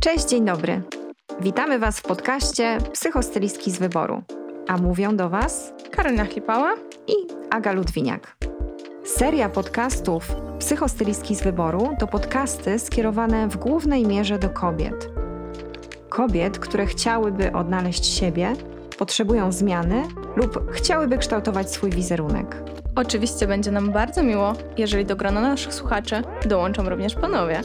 Cześć, dzień dobry. Witamy Was w podcaście Psychostylistki z Wyboru. A mówią do Was Karolina Chlipała i Aga Ludwiniak. Seria podcastów Psychostylistki z Wyboru to podcasty skierowane w głównej mierze do kobiet. Kobiet, które chciałyby odnaleźć siebie, potrzebują zmiany lub chciałyby kształtować swój wizerunek. Oczywiście będzie nam bardzo miło, jeżeli do grona naszych słuchaczy dołączą również panowie.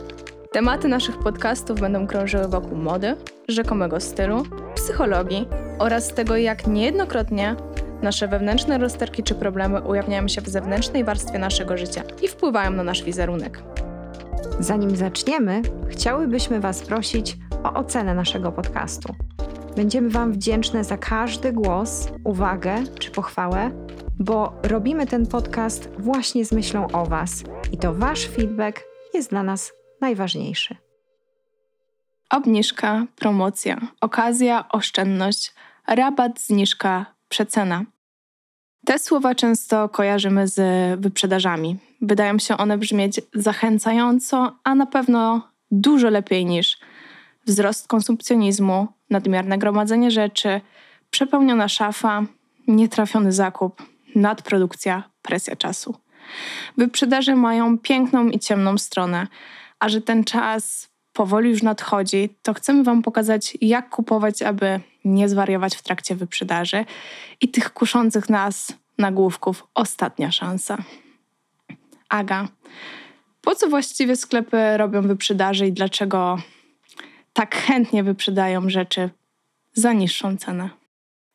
Tematy naszych podcastów będą krążyły wokół mody, rzekomego stylu, psychologii oraz tego, jak niejednokrotnie nasze wewnętrzne rozterki czy problemy ujawniają się w zewnętrznej warstwie naszego życia i wpływają na nasz wizerunek. Zanim zaczniemy, chciałybyśmy Was prosić o ocenę naszego podcastu. Będziemy Wam wdzięczne za każdy głos, uwagę czy pochwałę, bo robimy ten podcast właśnie z myślą o Was i to Wasz feedback jest dla nas najważniejszy. Obniżka, promocja, okazja, oszczędność, rabat, zniżka, przecena. Te słowa często kojarzymy z wyprzedażami. Wydają się one brzmieć zachęcająco, a na pewno dużo lepiej niż wzrost konsumpcjonizmu, nadmierne gromadzenie rzeczy, przepełniona szafa, nietrafiony zakup, nadprodukcja, presja czasu. Wyprzedaże mają piękną i ciemną stronę, a że ten czas powoli już nadchodzi, to chcemy Wam pokazać, jak kupować, aby nie zwariować w trakcie wyprzedaży i tych kuszących nas nagłówków ostatnia szansa. Aga, po co właściwie sklepy robią wyprzedaże i dlaczego tak chętnie wyprzedają rzeczy za niższą cenę?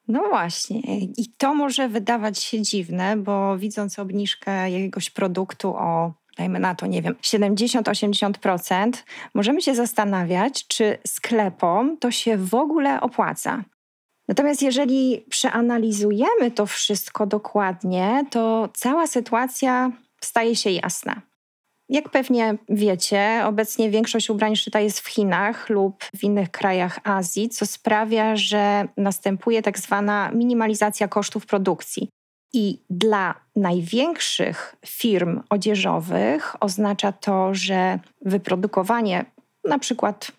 No właśnie, i to może wydawać się dziwne, bo widząc obniżkę jakiegoś produktu o dajmy na to, nie wiem, 70-80%, możemy się zastanawiać, czy sklepom to się w ogóle opłaca. Natomiast jeżeli przeanalizujemy to wszystko dokładnie, to cała sytuacja staje się jasna. Jak pewnie wiecie, obecnie większość ubrań szyta jest w Chinach lub w innych krajach Azji, co sprawia, że następuje tak zwana minimalizacja kosztów produkcji. I dla największych firm odzieżowych oznacza to, że wyprodukowanie na przykład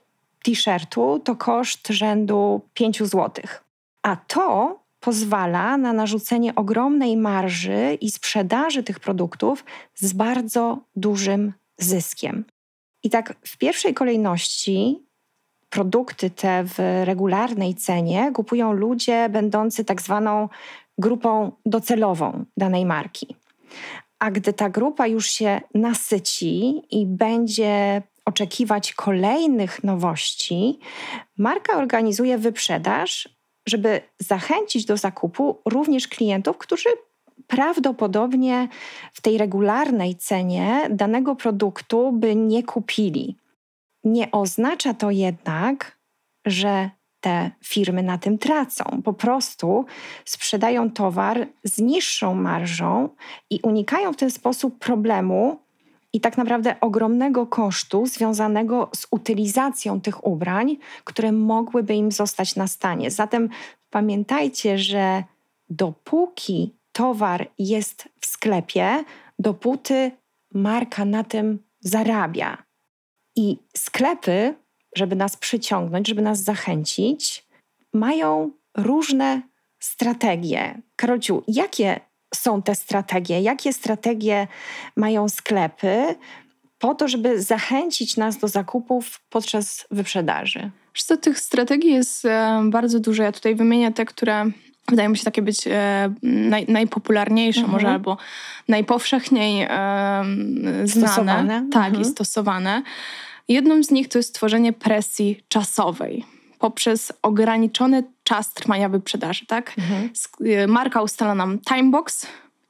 t-shirtu to koszt rzędu 5 zł. A to pozwala na narzucenie ogromnej marży i sprzedaży tych produktów z bardzo dużym zyskiem. I tak w pierwszej kolejności produkty te w regularnej cenie kupują ludzie będący tak zwaną grupą docelową danej marki. A gdy ta grupa już się nasyci i będzie oczekiwać kolejnych nowości, marka organizuje wyprzedaż, żeby zachęcić do zakupu również klientów, którzy prawdopodobnie w tej regularnej cenie danego produktu by nie kupili. Nie oznacza to jednak, że te firmy na tym tracą. Po prostu sprzedają towar z niższą marżą i unikają w ten sposób problemu i tak naprawdę ogromnego kosztu związanego z utylizacją tych ubrań, które mogłyby im zostać na stanie. Zatem pamiętajcie, że dopóki towar jest w sklepie, dopóty marka na tym zarabia. I sklepy żeby nas przyciągnąć, żeby nas zachęcić, mają różne strategie. Karolciu, jakie są te strategie? Jakie strategie mają sklepy po to, żeby zachęcić nas do zakupów podczas wyprzedaży? Wiesz co, tych strategii jest e, bardzo dużo. Ja tutaj wymienię te, które wydają mi się takie być e, naj, najpopularniejsze mhm. może albo najpowszechniej e, znane. Stosowane. Tak, mhm. i stosowane. Jedną z nich to jest stworzenie presji czasowej poprzez ograniczony czas trwania wyprzedaży, tak? Mhm. Y, marka ustala nam timebox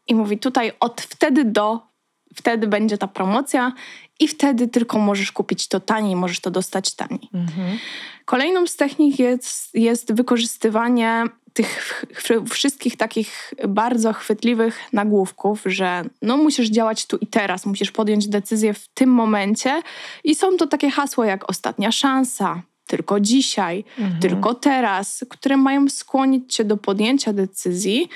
i mówi tutaj od wtedy do wtedy będzie ta promocja i wtedy tylko możesz kupić to taniej, możesz to dostać taniej. Mhm. Kolejną z technik jest, jest wykorzystywanie tych wszystkich takich bardzo chwytliwych nagłówków, że no musisz działać tu i teraz, musisz podjąć decyzję w tym momencie i są to takie hasła jak ostatnia szansa, tylko dzisiaj, mhm. tylko teraz, które mają skłonić cię do podjęcia decyzji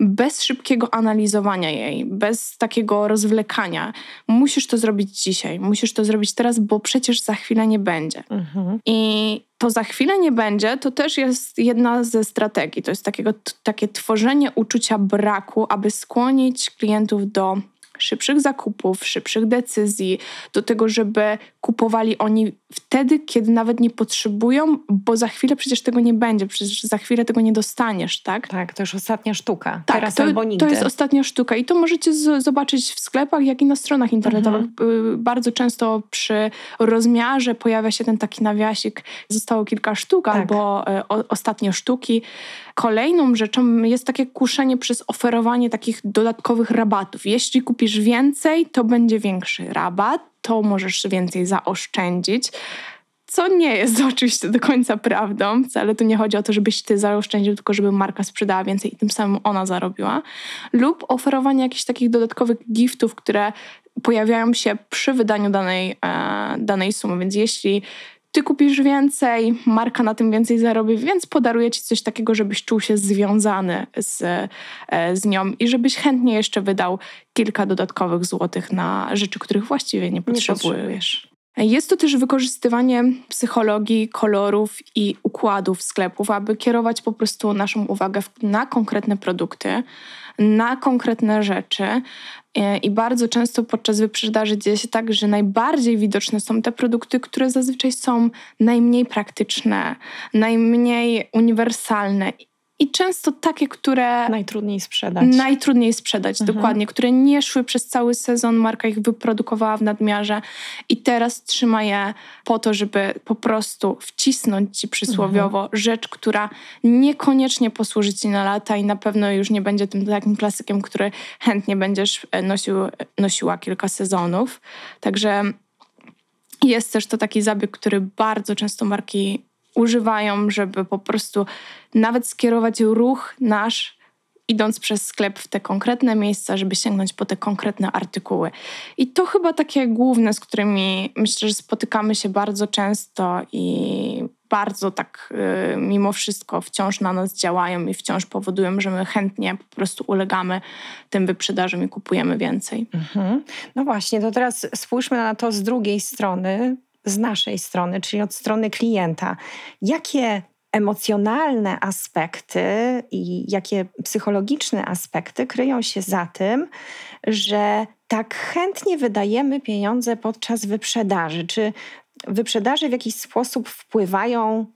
bez szybkiego analizowania jej, bez takiego rozwlekania. Musisz to zrobić dzisiaj, musisz to zrobić teraz, bo przecież za chwilę nie będzie. Mhm. I to za chwilę nie będzie, to też jest jedna ze strategii. To jest takiego, takie tworzenie uczucia braku, aby skłonić klientów do szybszych zakupów, szybszych decyzji, do tego, żeby kupowali oni wtedy, kiedy nawet nie potrzebują, bo za chwilę przecież tego nie będzie, przecież za chwilę tego nie dostaniesz, tak? Tak, to już ostatnia sztuka. Tak, Teraz to, albo nigdy. to jest ostatnia sztuka i to możecie z, zobaczyć w sklepach, jak i na stronach internetowych. Mhm. Y, bardzo często przy rozmiarze pojawia się ten taki nawiasik, zostało kilka sztuk tak. albo y, o, ostatnie sztuki. Kolejną rzeczą jest takie kuszenie przez oferowanie takich dodatkowych rabatów. Jeśli kupisz więcej, to będzie większy rabat, to możesz więcej zaoszczędzić. Co nie jest oczywiście do końca prawdą. Wcale tu nie chodzi o to, żebyś ty zaoszczędził, tylko żeby marka sprzedała więcej i tym samym ona zarobiła. Lub oferowanie jakichś takich dodatkowych giftów, które pojawiają się przy wydaniu danej, e, danej sumy. Więc jeśli ty kupisz więcej, marka na tym więcej zarobi, więc podaruję ci coś takiego, żebyś czuł się związany z, e, z nią i żebyś chętnie jeszcze wydał kilka dodatkowych złotych na rzeczy, których właściwie nie potrzebujesz. Nie Jest to też wykorzystywanie psychologii, kolorów i układów sklepów, aby kierować po prostu naszą uwagę na konkretne produkty, na konkretne rzeczy. E, I bardzo często podczas wyprzedaży dzieje się tak, że najbardziej widoczne są te produkty, które zazwyczaj są najmniej praktyczne, najmniej uniwersalne i często takie, które. Najtrudniej sprzedać. Najtrudniej sprzedać, mhm. dokładnie. Które nie szły przez cały sezon, marka ich wyprodukowała w nadmiarze i teraz trzyma je po to, żeby po prostu wcisnąć ci przysłowiowo mhm. rzecz, która niekoniecznie posłuży ci na lata i na pewno już nie będzie tym takim klasykiem, który chętnie będziesz e, nosił, nosiła kilka sezonów. Także jest też to taki zabieg, który bardzo często marki używają, żeby po prostu nawet skierować ruch nasz idąc przez sklep w te konkretne miejsca, żeby sięgnąć po te konkretne artykuły. I to chyba takie główne, z którymi myślę, że spotykamy się bardzo często i bardzo tak y, mimo wszystko wciąż na nas działają i wciąż powodują, że my chętnie po prostu ulegamy tym wyprzedażom i kupujemy więcej. Mhm. No właśnie, to teraz spójrzmy na to z drugiej strony, z naszej strony, czyli od strony klienta. Jakie emocjonalne aspekty i jakie psychologiczne aspekty kryją się za tym, że tak chętnie wydajemy pieniądze podczas wyprzedaży? Czy wyprzedaży w jakiś sposób wpływają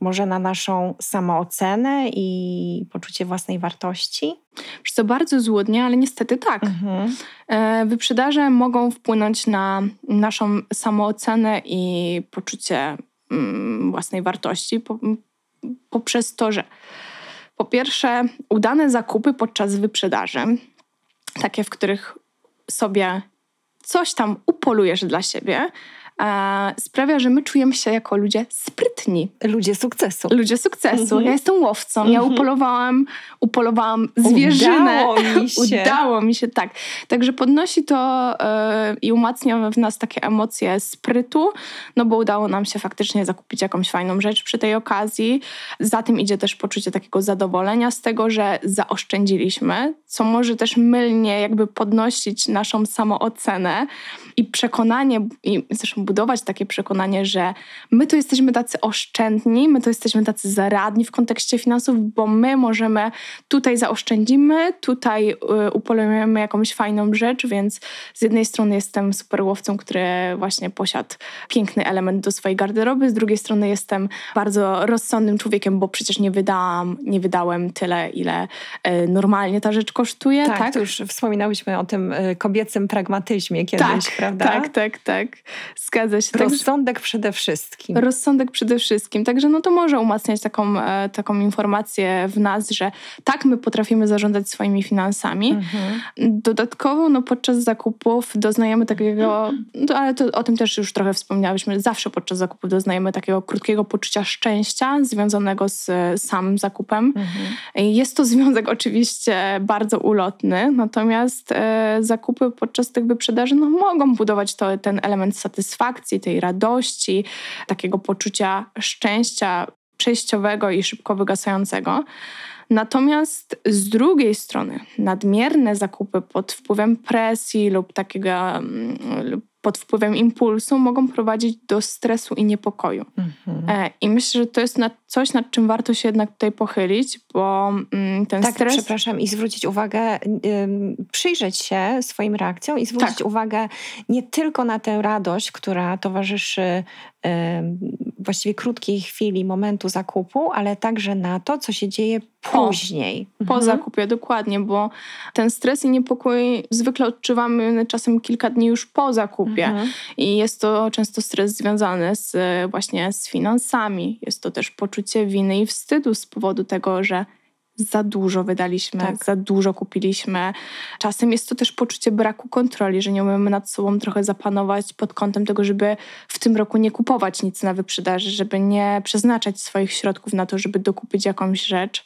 może na naszą samoocenę i poczucie własnej wartości? Wiesz co, bardzo złudnie, ale niestety tak. Mhm. E, wyprzedaże mogą wpłynąć na naszą samoocenę i poczucie mm, własnej wartości poprzez to, że po pierwsze udane zakupy podczas wyprzedaży, takie, w których sobie coś tam upolujesz dla siebie, sprawia, że my czujemy się jako ludzie sprytni. Ludzie sukcesu. Ludzie sukcesu. Mhm. Ja jestem łowcą. Ja mhm. upolowałam, upolowałam zwierzynę. Udało mi się. Udało mi się, tak. Także podnosi to yy, i umacnia w nas takie emocje sprytu, no bo udało nam się faktycznie zakupić jakąś fajną rzecz przy tej okazji. Za tym idzie też poczucie takiego zadowolenia z tego, że zaoszczędziliśmy, co może też mylnie jakby podnosić naszą samoocenę i przekonanie, i zresztą budować takie przekonanie, że my to jesteśmy tacy oszczędni, my to jesteśmy tacy zaradni w kontekście finansów, bo my możemy, tutaj zaoszczędzimy, tutaj y, upolujemy jakąś fajną rzecz, więc z jednej strony jestem super łowcą, który właśnie posiadł piękny element do swojej garderoby, z drugiej strony jestem bardzo rozsądnym człowiekiem, bo przecież nie wydałam, nie wydałem tyle, ile y, normalnie ta rzecz kosztuje. Tak, tak? już wspominałyśmy o tym y, kobiecym pragmatyzmie kiedyś, tak, prawda? Tak, tak, tak. Zgadza się. Rozsądek tak, przede wszystkim. Rozsądek przede wszystkim. Także no to może umacniać taką, e, taką informację w nas, że tak, my potrafimy zarządzać swoimi finansami. Mhm. Dodatkowo no, podczas zakupów doznajemy takiego, no, ale to, o tym też już trochę wspomniałyśmy, zawsze podczas zakupów doznajemy takiego krótkiego poczucia szczęścia związanego z samym zakupem. Mhm. Jest to związek oczywiście bardzo ulotny, natomiast e, zakupy podczas tych wyprzedaży no, mogą budować to, ten element satysfakcji, satysfakcji, tej radości, takiego poczucia szczęścia przejściowego i szybko wygasającego. Natomiast z drugiej strony nadmierne zakupy pod wpływem presji lub takiego mm, lub pod wpływem impulsu mogą prowadzić do stresu i niepokoju. Mhm. E, I myślę, że to jest coś, nad czym warto się jednak tutaj pochylić, bo mm, ten tak, stres... przepraszam, i zwrócić uwagę, przyjrzeć się swoim reakcjom i zwrócić tak. uwagę nie tylko na tę radość, która towarzyszy właściwie krótkiej chwili momentu zakupu, ale także na to, co się dzieje później. Po, po mhm. zakupie, dokładnie, bo ten stres i niepokój zwykle odczuwamy czasem kilka dni już po zakupie mhm. i jest to często stres związany z, właśnie z finansami. Jest to też poczucie winy i wstydu z powodu tego, że za dużo wydaliśmy, tak. za dużo kupiliśmy. Czasem jest to też poczucie braku kontroli, że nie umiemy nad sobą trochę zapanować pod kątem tego, żeby w tym roku nie kupować nic na wyprzedaży, żeby nie przeznaczać swoich środków na to, żeby dokupić jakąś rzecz.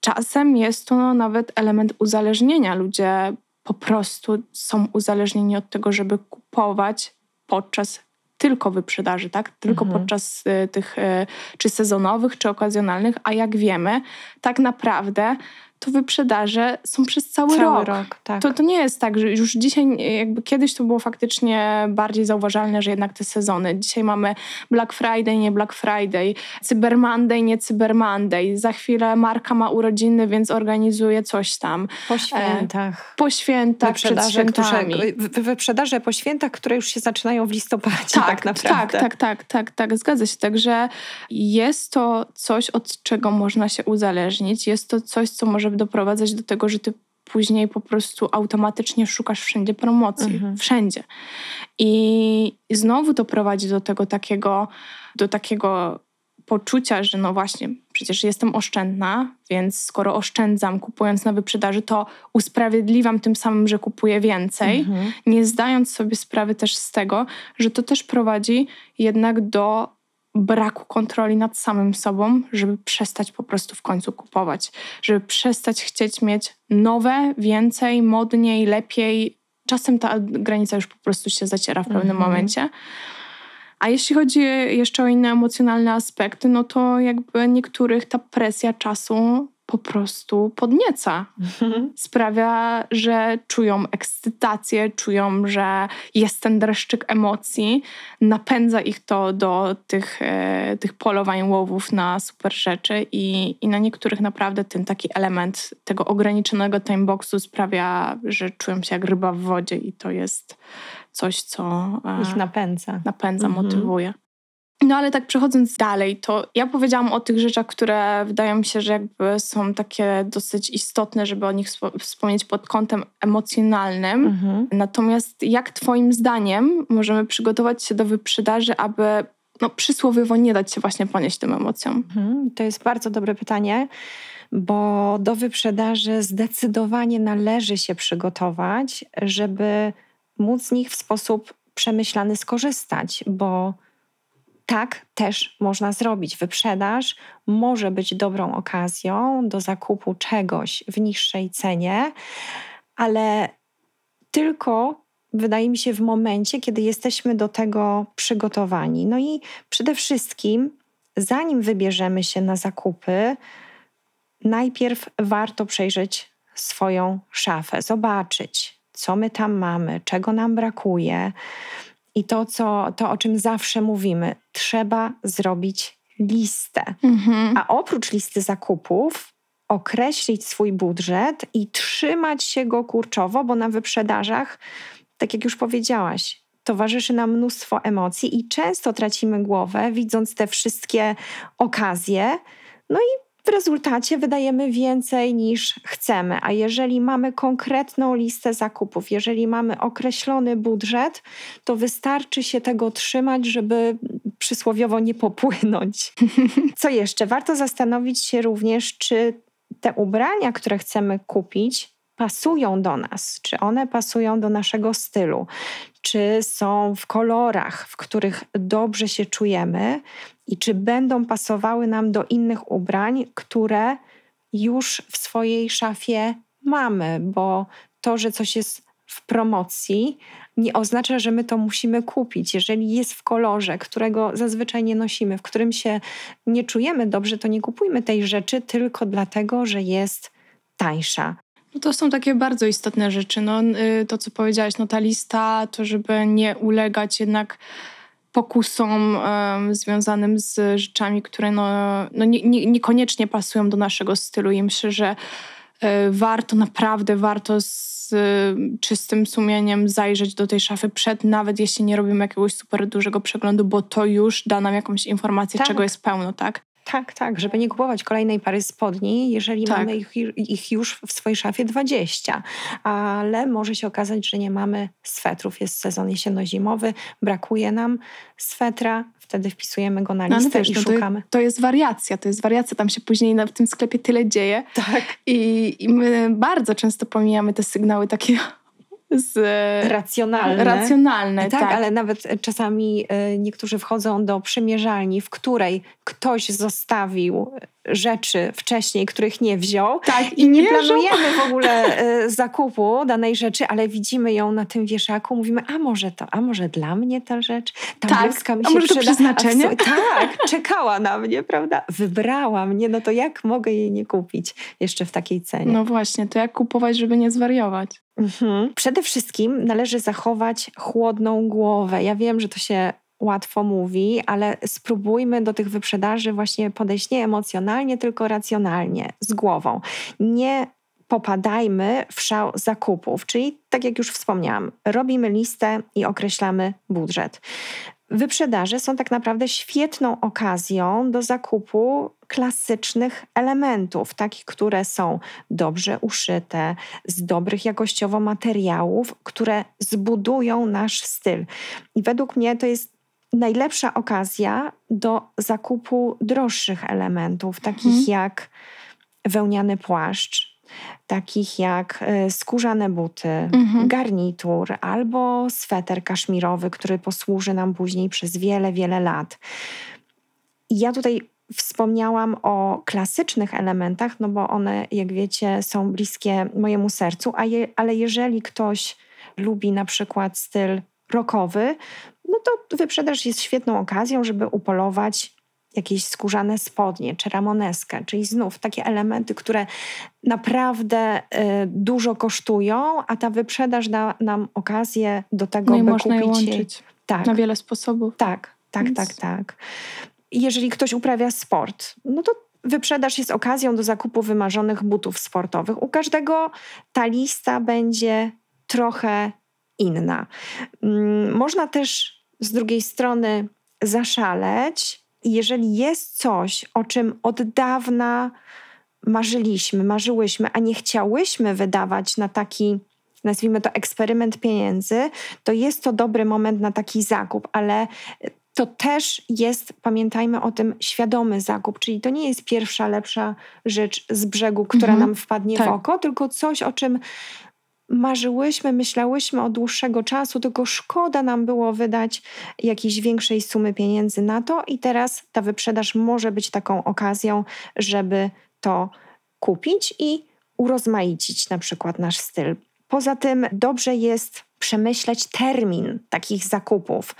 Czasem jest to nawet element uzależnienia. Ludzie po prostu są uzależnieni od tego, żeby kupować podczas tylko wyprzedaży, tak? Tylko mhm. podczas y, tych y, czy sezonowych, czy okazjonalnych, a jak wiemy, tak naprawdę to wyprzedaże są przez cały, cały rok. rok tak. to, to nie jest tak, że już dzisiaj, jakby kiedyś to było faktycznie bardziej zauważalne, że jednak te sezony. Dzisiaj mamy Black Friday, nie Black Friday, Cyber Monday, nie Cyber Monday. Za chwilę marka ma urodziny, więc organizuje coś tam. Po świętach. E, po świętach, przed świętami. Tak, wyprzedaże po świętach, które już się zaczynają w listopadzie tak, tak naprawdę. Tak, tak, tak, tak, tak, zgadza się. Także jest to coś, od czego można się uzależnić. Jest to coś, co może może doprowadzać do tego, że ty później po prostu automatycznie szukasz wszędzie promocji, mhm. wszędzie. I znowu to prowadzi do tego takiego, do takiego poczucia, że no właśnie, przecież jestem oszczędna, więc skoro oszczędzam kupując na wyprzedaży, to usprawiedliwiam tym samym, że kupuję więcej, mhm. nie zdając sobie sprawy też z tego, że to też prowadzi jednak do braku kontroli nad samym sobą, żeby przestać po prostu w końcu kupować, żeby przestać chcieć mieć nowe, więcej, modniej, lepiej. Czasem ta granica już po prostu się zaciera w pewnym mhm. momencie. A jeśli chodzi jeszcze o inne emocjonalne aspekty, no to jakby niektórych ta presja czasu po prostu podnieca. Mhm. Sprawia, że czują ekscytację, czują, że jest ten dreszczyk emocji. Napędza ich to do tych, e, tych polowań łowów na super rzeczy i, i na niektórych naprawdę ten taki element tego ograniczonego timeboxu sprawia, że czują się jak ryba w wodzie i to jest coś, co e, ich napędza. Napędza, mhm. motywuje. No ale tak przechodząc dalej, to ja powiedziałam o tych rzeczach, które wydają mi się, że jakby są takie dosyć istotne, żeby o nich wspomnieć pod kątem emocjonalnym. Mhm. Natomiast jak twoim zdaniem możemy przygotować się do wyprzedaży, aby no, przysłowiowo nie dać się właśnie ponieść tym emocjom? Mhm. To jest bardzo dobre pytanie, bo do wyprzedaży zdecydowanie należy się przygotować, żeby móc z nich w sposób przemyślany skorzystać, bo tak też można zrobić. Wyprzedaż może być dobrą okazją do zakupu czegoś w niższej cenie, ale tylko wydaje mi się w momencie, kiedy jesteśmy do tego przygotowani. No i przede wszystkim, zanim wybierzemy się na zakupy, najpierw warto przejrzeć swoją szafę, zobaczyć, co my tam mamy, czego nam brakuje i to, co, to, o czym zawsze mówimy, trzeba zrobić listę. Mhm. A oprócz listy zakupów, określić swój budżet i trzymać się go kurczowo, bo na wyprzedażach, tak jak już powiedziałaś, towarzyszy nam mnóstwo emocji i często tracimy głowę, widząc te wszystkie okazje. No i w rezultacie wydajemy więcej niż chcemy. A jeżeli mamy konkretną listę zakupów, jeżeli mamy określony budżet, to wystarczy się tego trzymać, żeby przysłowiowo nie popłynąć. Co jeszcze? Warto zastanowić się również, czy te ubrania, które chcemy kupić, pasują do nas, czy one pasują do naszego stylu, czy są w kolorach, w których dobrze się czujemy i czy będą pasowały nam do innych ubrań, które już w swojej szafie mamy, bo to, że coś jest w promocji, nie oznacza, że my to musimy kupić. Jeżeli jest w kolorze, którego zazwyczaj nie nosimy, w którym się nie czujemy dobrze, to nie kupujmy tej rzeczy tylko dlatego, że jest tańsza. No to są takie bardzo istotne rzeczy. No, y, to, co powiedziałaś, no ta lista, to żeby nie ulegać jednak pokusom um, związanym z rzeczami, które no, no nie, nie, niekoniecznie pasują do naszego stylu. I myślę, że y, warto, naprawdę warto z y, czystym sumieniem zajrzeć do tej szafy przed, nawet jeśli nie robimy jakiegoś super dużego przeglądu, bo to już da nam jakąś informację, tak. czego jest pełno, tak? Tak, tak, żeby nie kupować kolejnej pary spodni, jeżeli tak. mamy ich, ich, już w swojej szafie 20. Ale może się okazać, że nie mamy swetrów. Jest sezon jesienno-zimowy, brakuje nam swetra, wtedy wpisujemy go na no, listę no, wiesz, i no szukamy. To, to, jest wariacja, to jest wariacja. Tam się później w tym sklepie tyle dzieje. Tak. I, I my bardzo często pomijamy te sygnały takie z... Racjonalne. Racjonalne, tak, tak. ale nawet czasami e, niektórzy wchodzą do przymierzalni, w której ktoś zostawił rzeczy wcześniej, których nie wziął. Tak, i, i nie planujemy w ogóle e, zakupu danej rzeczy, ale widzimy ją na tym wieszaku, mówimy, a może to, a może dla mnie ta rzecz, ta tak, bluzka mi się a może przyda. To przeznaczenie? Tak, czekała na mnie, prawda? Wybrała mnie, no to jak mogę jej nie kupić jeszcze w takiej cenie? No właśnie, to jak kupować, żeby nie zwariować? Mhm. Przede wszystkim należy zachować chłodną głowę. Ja wiem, że to się łatwo mówi, ale spróbujmy do tych wyprzedaży właśnie podejść nie emocjonalnie, tylko racjonalnie, z głową. Nie popadajmy w szał zakupów, czyli tak jak już wspomniałam, robimy listę i określamy budżet. Wyprzedaże są tak naprawdę świetną okazją do zakupu klasycznych elementów, takich, które są dobrze uszyte, z dobrych jakościowo materiałów, które zbudują nasz styl. I według mnie to jest najlepsza okazja do zakupu droższych elementów, takich mhm. jak wełniany płaszcz, takich jak e, skórzane buty, mhm. garnitur albo sweter kaszmirowy, który posłuży nam później przez wiele, wiele lat. I ja tutaj wspomniałam o klasycznych elementach, no bo one, jak wiecie, są bliskie mojemu sercu, a je, ale jeżeli ktoś lubi na przykład styl rockowy, no to wyprzedaż jest świetną okazją, żeby upolować jakieś skórzane spodnie czy ramoneskę, czyli znów takie elementy, które naprawdę y, dużo kosztują, a ta wyprzedaż da nam okazję do tego, no i by można kupić je łączyć tak. na wiele sposobów. Tak, tak, Więc... tak, tak. Jeżeli ktoś uprawia sport, no to wyprzedaż jest okazją do zakupu wymarzonych butów sportowych. U każdego ta lista będzie trochę inna. Mm, można też z drugiej strony zaszaleć, jeżeli jest coś, o czym od dawna marzyliśmy, marzyłyśmy, a nie chciałyśmy wydawać na taki, nazwijmy to, eksperyment pieniędzy, to jest to dobry moment na taki zakup, ale to też jest, pamiętajmy o tym, świadomy zakup, czyli to nie jest pierwsza, lepsza rzecz z brzegu, która mhm, nam wpadnie tak. w oko, tylko coś, o czym marzyłyśmy, myślałyśmy od dłuższego czasu, tylko szkoda nam było wydać jakiejś większej sumy pieniędzy na to, i teraz ta wyprzedaż może być taką okazją, żeby to kupić i urozmaicić na przykład nasz styl. Poza tym dobrze jest przemyśleć termin takich zakupów.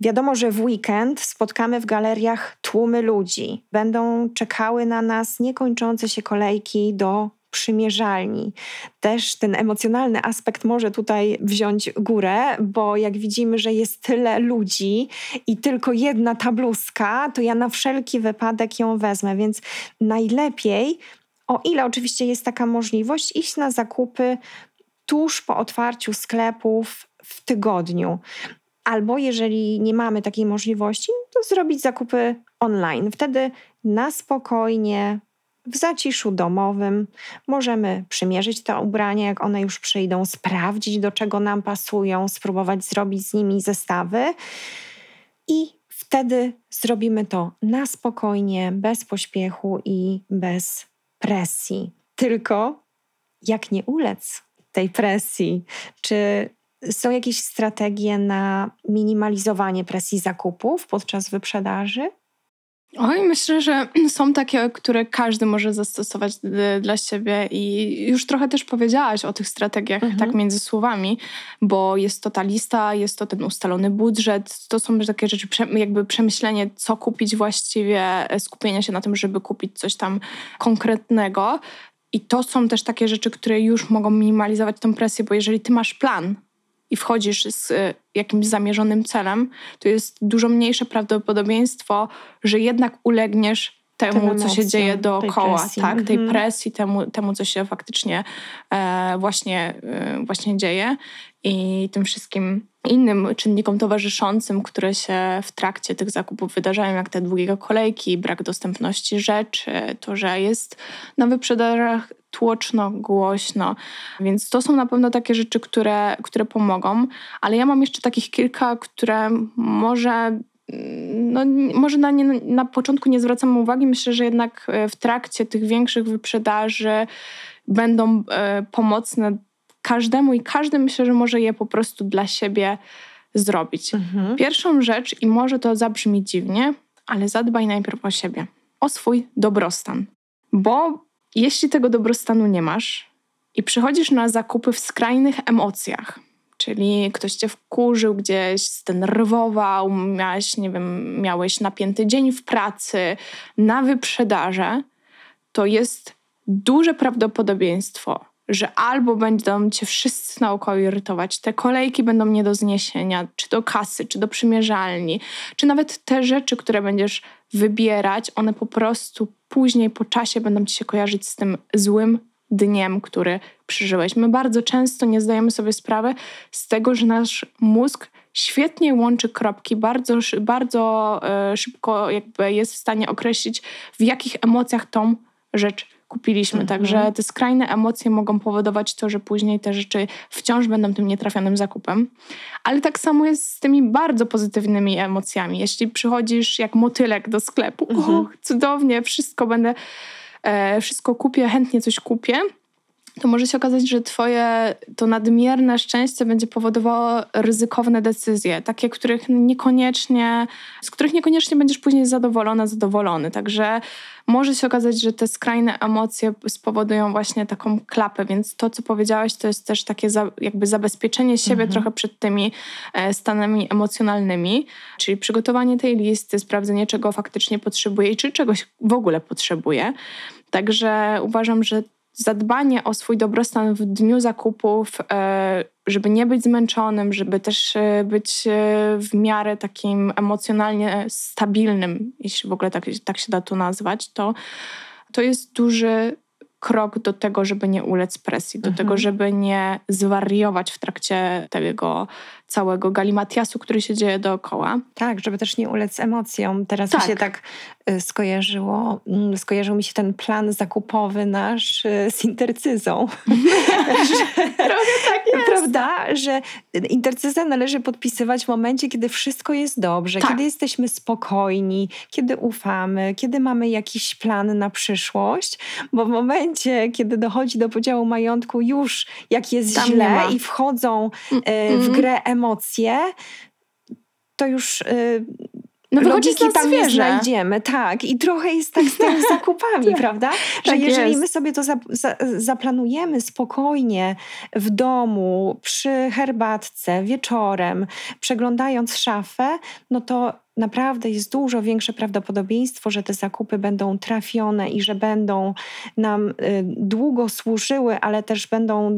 Wiadomo, że w weekend spotkamy w galeriach tłumy ludzi. Będą czekały na nas niekończące się kolejki do przymierzalni. Też ten emocjonalny aspekt może tutaj wziąć górę, bo jak widzimy, że jest tyle ludzi i tylko jedna tabluska, to ja na wszelki wypadek ją wezmę, więc najlepiej, o ile oczywiście jest taka możliwość, iść na zakupy tuż po otwarciu sklepów w tygodniu. Albo jeżeli nie mamy takiej możliwości, to zrobić zakupy online. Wtedy na spokojnie, w zaciszu domowym możemy przymierzyć te ubrania, jak one już przyjdą, sprawdzić, do czego nam pasują, spróbować zrobić z nimi zestawy i wtedy zrobimy to na spokojnie, bez pośpiechu i bez presji. Tylko jak nie ulec tej presji? Czy są jakieś strategie na minimalizowanie presji zakupów podczas wyprzedaży? Oj, myślę, że są takie, które każdy może zastosować dla siebie i już trochę też powiedziałaś o tych strategiach mhm. tak między słowami, bo jest to ta lista, jest to ten ustalony budżet, to są takie rzeczy, jakby przemyślenie, co kupić właściwie, e, skupienie się na tym, żeby kupić coś tam konkretnego. I to są też takie rzeczy, które już mogą minimalizować tą presję, bo jeżeli ty masz plan, i wchodzisz z e, jakimś zamierzonym celem, to jest dużo mniejsze prawdopodobieństwo, że jednak ulegniesz temu, co się dzieje dookoła, tej presji. tak, tej mhm. presji, temu, temu, co się faktycznie e, właśnie, e, właśnie dzieje i tym wszystkim innym czynnikom towarzyszącym, które się w trakcie tych zakupów wydarzają, jak te długie kolejki, brak dostępności rzeczy, to, że jest na wyprzedażach tłoczno, głośno. Więc to są na pewno takie rzeczy, które, które pomogą, ale ja mam jeszcze takich kilka, które może no, może na, nie, na początku nie zwracamy uwagi. Myślę, że jednak e, w trakcie tych większych wyprzedaży będą e, pomocne każdemu i każdy myślę, że może je po prostu dla siebie zrobić. Mhm. Pierwszą rzecz, i może to zabrzmi dziwnie, ale zadbaj najpierw o siebie, o swój dobrostan. Bo jeśli tego dobrostanu nie masz i przychodzisz na zakupy w skrajnych emocjach, czyli ktoś cię wkurzył gdzieś, zdenerwował, miałeś, nie wiem, miałeś napięty dzień w pracy, na wyprzedaże, to jest duże prawdopodobieństwo, że albo będą cię wszyscy naokoło irytować, te kolejki będą nie do zniesienia, czy do kasy, czy do przymierzalni, czy nawet te rzeczy, które będziesz wybierać, one po prostu później po czasie będą ci się kojarzyć z tym złym dniem, który przeżyłeś. My bardzo często nie zdajemy sobie sprawy z tego, że nasz mózg świetnie łączy kropki, bardzo, bardzo e, szybko jakby jest w stanie określić, w jakich emocjach tą rzecz kupiliśmy. Mhm. Także te skrajne emocje mogą powodować to, że później te rzeczy wciąż będą tym nietrafionym zakupem. Ale tak samo jest z tymi bardzo pozytywnymi emocjami. Jeśli przychodzisz jak motylek do sklepu, mhm. och, cudownie, wszystko będę, e, wszystko kupię, chętnie coś kupię to może się okazać, że twoje to nadmierne szczęście będzie powodowało ryzykowne decyzje, takie, których niekoniecznie, z których niekoniecznie będziesz później zadowolona, zadowolony. Także może się okazać, że te skrajne emocje spowodują właśnie taką klapę, więc to, co powiedziałeś, to jest też takie za, jakby zabezpieczenie siebie mhm. trochę przed tymi e, stanami emocjonalnymi, czyli przygotowanie tej listy, sprawdzenie, czego faktycznie potrzebuje i czy czegoś w ogóle potrzebuje. Także uważam, że zadbanie o swój dobrostan w dniu zakupów, e, żeby nie być zmęczonym, żeby też e, być e, w miarę takim emocjonalnie stabilnym, jeśli w ogóle tak, tak się da to nazwać, to, to jest duży krok do tego, żeby nie ulec presji, do mhm. tego, żeby nie zwariować w trakcie tego całego galimatiasu, który się dzieje dookoła. Tak, żeby też nie ulec emocjom. Teraz tak. mi się tak y, skojarzyło, mm, skojarzył mi się ten plan zakupowy nasz y, z intercyzą. Trochę tak jest. Prawda, że intercyzę należy podpisywać w momencie, kiedy wszystko jest dobrze, tak. kiedy jesteśmy spokojni, kiedy ufamy, kiedy mamy jakiś plan na przyszłość, bo w momencie, kiedy dochodzi do podziału majątku już jak jest Tam źle i wchodzą y, w grę emocje, to już yy, no logiki tam nie znajdziemy. Tak, i trochę jest tak z tymi zakupami, tak, prawda? Że tak jeżeli jest. my sobie to za, za, zaplanujemy spokojnie w domu, przy herbatce, wieczorem, przeglądając szafę, no to naprawdę jest dużo większe prawdopodobieństwo, że te zakupy będą trafione i że będą nam y, długo służyły, ale też będą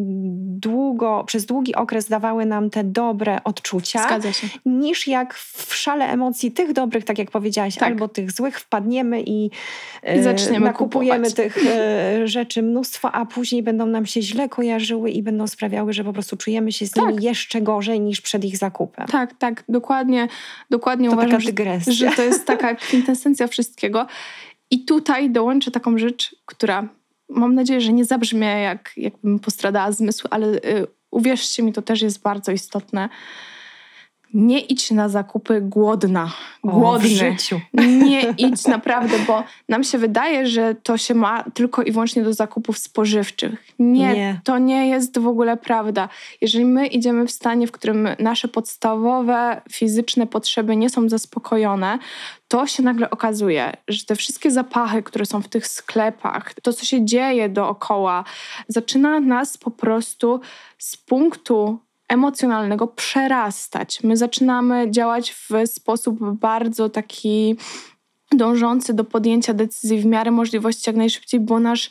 długo, przez długi okres dawały nam te dobre odczucia, niż jak w szale emocji tych dobrych, tak jak powiedziałaś, tak. albo tych złych wpadniemy i, I y, zaczniemy nakupujemy kupować. tych y, rzeczy mnóstwo, a później będą nam się źle kojarzyły i będą sprawiały, że po prostu czujemy się z tak. nimi jeszcze gorzej niż przed ich zakupem. Tak, tak, dokładnie, dokładnie to uważam, dygresja. Że to jest taka kwintesencja wszystkiego. I tutaj dołączę taką rzecz, która mam nadzieję, że nie zabrzmie jak, jakbym postradała zmysł, ale y, uwierzcie mi, to też jest bardzo istotne. Nie idź na zakupy głodna. Głodny. O, w życiu. Nie idź naprawdę, bo nam się wydaje, że to się ma tylko i wyłącznie do zakupów spożywczych. Nie, nie, to nie jest w ogóle prawda. Jeżeli my idziemy w stanie, w którym nasze podstawowe fizyczne potrzeby nie są zaspokojone, to się nagle okazuje, że te wszystkie zapachy, które są w tych sklepach, to co się dzieje dookoła, zaczyna nas po prostu z punktu emocjonalnego przerastać. My zaczynamy działać w sposób bardzo taki dążący do podjęcia decyzji w miarę możliwości jak najszybciej, bo nasz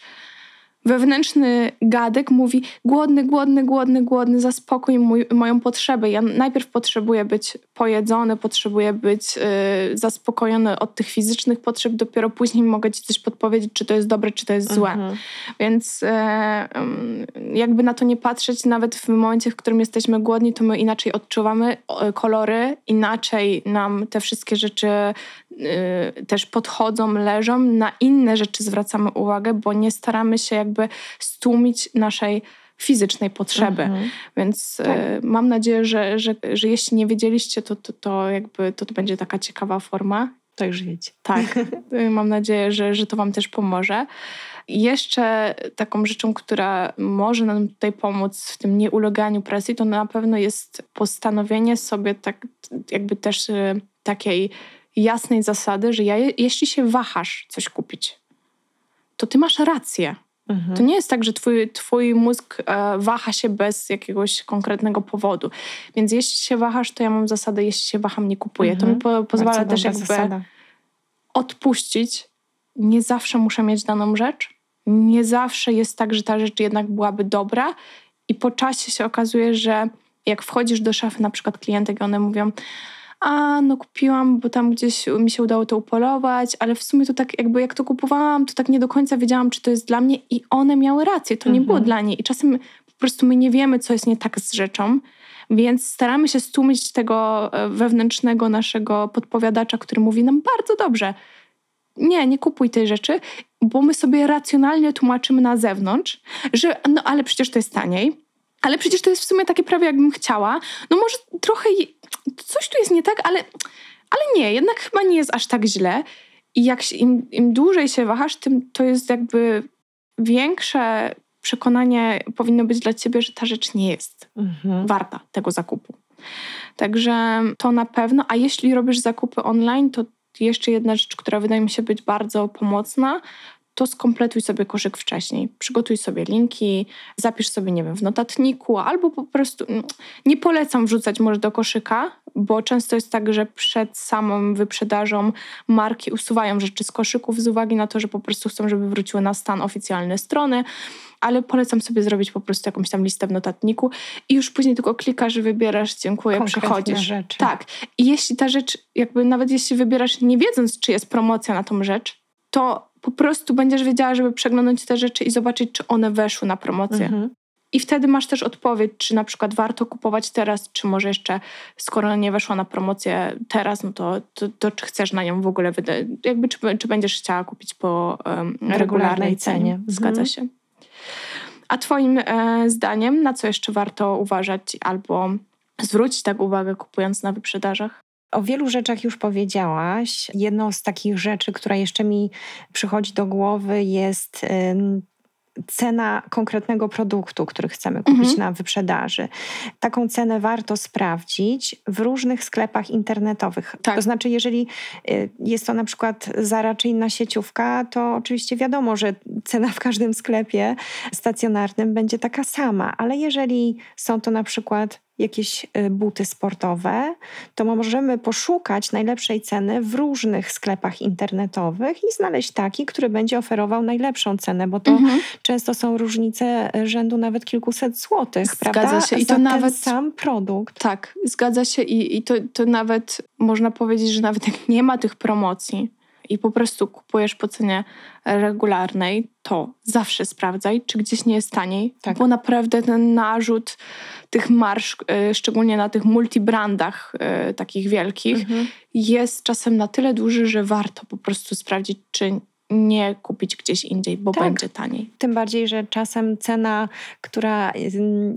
wewnętrzny gadek mówi głodny, głodny, głodny, głodny, zaspokój mój, moją potrzebę. Ja najpierw potrzebuję być pojedzony, potrzebuję być y, zaspokojony od tych fizycznych potrzeb, dopiero później mogę ci coś podpowiedzieć, czy to jest dobre, czy to jest złe. Mhm. Więc y, y, jakby na to nie patrzeć, nawet w momencie, w którym jesteśmy głodni, to my inaczej odczuwamy kolory, inaczej nam te wszystkie rzeczy y, też podchodzą, leżą, na inne rzeczy zwracamy uwagę, bo nie staramy się jakby jakby stłumić naszej fizycznej potrzeby. Mhm. Więc tak. y, mam nadzieję, że, że, że jeśli nie wiedzieliście, to, to, to jakby to, to będzie taka ciekawa forma. Tak żyjecie. Tak. Y, mam nadzieję, że, że to Wam też pomoże. Jeszcze taką rzeczą, która może nam tutaj pomóc w tym nieuleganiu presji, to na pewno jest postanowienie sobie tak jakby też y, takiej jasnej zasady, że ja, jeśli się wahasz coś kupić, to ty masz rację. Mhm. To nie jest tak, że twój, twój mózg e, waha się bez jakiegoś konkretnego powodu. Więc jeśli się wahasz, to ja mam zasadę, jeśli się waham, nie kupuję. Mhm. To mi po, pozwala też jakby zasada. odpuścić. Nie zawsze muszę mieć daną rzecz. Nie zawsze jest tak, że ta rzecz jednak byłaby dobra. I po czasie się okazuje, że jak wchodzisz do szafy na przykład klientek i one mówią a no kupiłam, bo tam gdzieś mi się udało to upolować, ale w sumie to tak jakby jak to kupowałam, to tak nie do końca wiedziałam, czy to jest dla mnie i one miały rację, to mhm. nie było mhm. dla niej i czasem po prostu my nie wiemy, co jest nie tak z rzeczą, więc staramy się stłumić tego e, wewnętrznego naszego podpowiadacza, który mówi nam bardzo dobrze, nie, nie kupuj tej rzeczy, bo my sobie racjonalnie tłumaczymy na zewnątrz, że no ale przecież to jest taniej, ale przecież to jest w sumie takie prawie, jakbym chciała. No może trochę coś tu jest nie tak, ale, ale nie, jednak chyba nie jest aż tak źle. I jak się, im, im dłużej się wahasz, tym to jest jakby większe przekonanie powinno być dla ciebie, że ta rzecz nie jest mhm. warta tego zakupu. Także to na pewno. A jeśli robisz zakupy online, to jeszcze jedna rzecz, która wydaje mi się być bardzo pomocna, to skompletuj sobie koszyk wcześniej. Przygotuj sobie linki, zapisz sobie, nie wiem, w notatniku, albo po prostu mm, nie polecam wrzucać może do koszyka, bo często jest tak, że przed samą wyprzedażą marki usuwają rzeczy z koszyków z uwagi na to, że po prostu chcą, żeby wróciły na stan oficjalny strony ale polecam sobie zrobić po prostu jakąś tam listę w notatniku i już później tylko klikasz, wybierasz, dziękuję, Konkretne przechodzisz. Rzeczy. Tak. I jeśli ta rzecz, jakby nawet jeśli wybierasz nie wiedząc, czy jest promocja na tą rzecz, to po prostu będziesz wiedziała, żeby przeglądać te rzeczy i zobaczyć, czy one weszły na promocję. Mhm. I wtedy masz też odpowiedź, czy na przykład warto kupować teraz, czy może jeszcze, skoro nie weszła na promocję teraz, no to, to, to czy chcesz na nią w ogóle wydać, jakby czy, czy będziesz chciała kupić po um, regularnej cenie. cenie. Mhm. Zgadza się. A Twoim e, zdaniem, na co jeszcze warto uważać albo zwrócić tak uwagę kupując na wyprzedażach? O wielu rzeczach już powiedziałaś. Jedną z takich rzeczy, która jeszcze mi przychodzi do głowy, jest cena konkretnego produktu, który chcemy kupić mhm. na wyprzedaży. Taką cenę warto sprawdzić w różnych sklepach internetowych. Tak. To znaczy, jeżeli y, jest to na przykład Zara czy inna sieciówka, to oczywiście wiadomo, że cena w każdym sklepie stacjonarnym będzie taka sama, ale jeżeli są to na przykład jakieś y, buty sportowe, to możemy poszukać najlepszej ceny w różnych sklepach internetowych i znaleźć taki, który będzie oferował najlepszą cenę, bo to mhm. często są różnice y, rzędu nawet kilkuset złotych, zgadza prawda? się i to nawet sam produkt. Tak, zgadza się i, i to, to nawet można powiedzieć, że nawet jak nie ma tych promocji, i po prostu kupujesz po cenie regularnej, to zawsze sprawdzaj, czy gdzieś nie jest taniej, tak. bo naprawdę ten narzut tych marsz, e, szczególnie na tych multibrandach e, takich wielkich, mhm. jest czasem na tyle duży, że warto po prostu sprawdzić, czy nie kupić gdzieś indziej, bo tak. będzie taniej. Tym bardziej, że czasem cena, która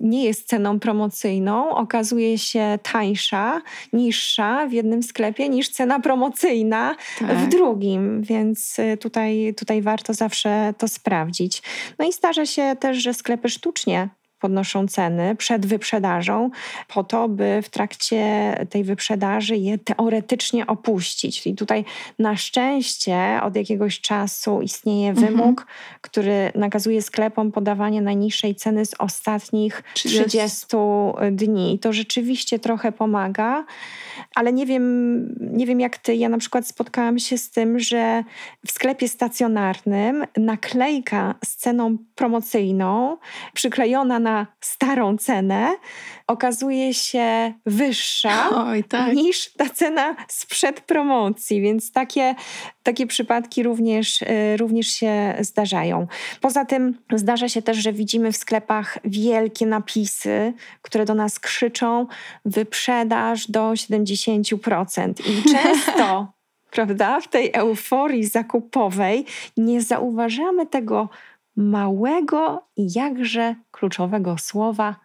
nie jest ceną promocyjną, okazuje się tańsza, niższa w jednym sklepie niż cena promocyjna tak. w drugim, więc y, tutaj, tutaj warto zawsze to sprawdzić. No i zdarza się też, że sklepy sztucznie podnoszą ceny przed wyprzedażą, po to, by w trakcie tej wyprzedaży je teoretycznie opuścić. I tutaj na szczęście od jakiegoś czasu istnieje mhm. wymóg, mhm. który nakazuje sklepom podawanie najniższej ceny z ostatnich 30, 30 dni. I to rzeczywiście trochę pomaga, ale nie wiem, nie wiem jak ty. Ja na przykład spotkałam się z tym, że w sklepie stacjonarnym naklejka z ceną promocyjną przyklejona na starą cenę okazuje się wyższa Oj, tak. niż ta cena sprzed promocji, więc takie, takie przypadki również, y, również się zdarzają. Poza tym zdarza się też, że widzimy w sklepach wielkie napisy, które do nas krzyczą wyprzedaż do 70%. I często prawda, w tej euforii zakupowej nie zauważamy tego małego i jakże kluczowego słowa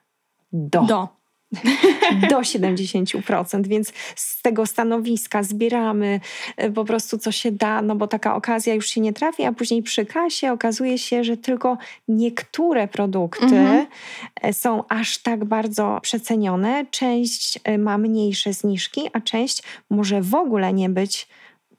do. Do. do 70%, więc z tego stanowiska zbieramy e, po prostu co się da, no bo taka okazja już się nie trafi, a później przy kasie okazuje się, że tylko niektóre produkty mhm. E, są aż tak bardzo przecenione, część e, ma mniejsze zniżki, a część może w ogóle nie być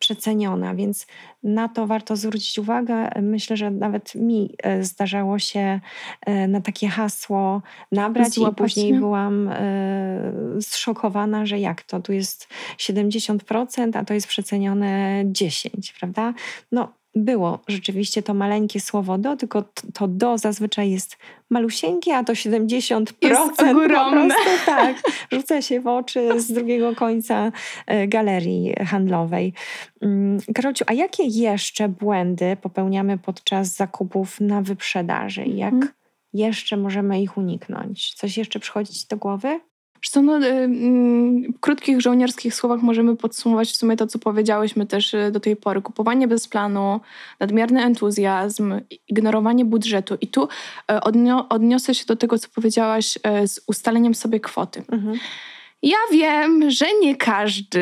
przeceniona, więc na to warto zwrócić uwagę. Myślę, że nawet mi e, zdarzało się e, na takie hasło nabrać Złapać, i później nie? byłam e, zszokowana, że jak to, tu jest 70%, a to jest przecenione 10%, prawda? No było rzeczywiście to maleńkie słowo do, tylko to do zazwyczaj jest malusieńkie, a to 70% jest ogromne. Po prostu, tak, rzuca się w oczy z drugiego końca e, galerii handlowej. Mm, Karolciu, a jakie jeszcze błędy popełniamy podczas zakupów na wyprzedaży? Jak hmm. jeszcze możemy ich uniknąć? Coś jeszcze przychodzi Ci do głowy? Zresztą no, y, mm, w krótkich żołnierskich słowach możemy podsumować w sumie to, co powiedziałyśmy też y, do tej pory. Kupowanie bez planu, nadmierny entuzjazm, ignorowanie budżetu. I tu y, odnio odniosę się do tego, co powiedziałaś z ustaleniem sobie kwoty. Mhm. Ja wiem, że nie każdy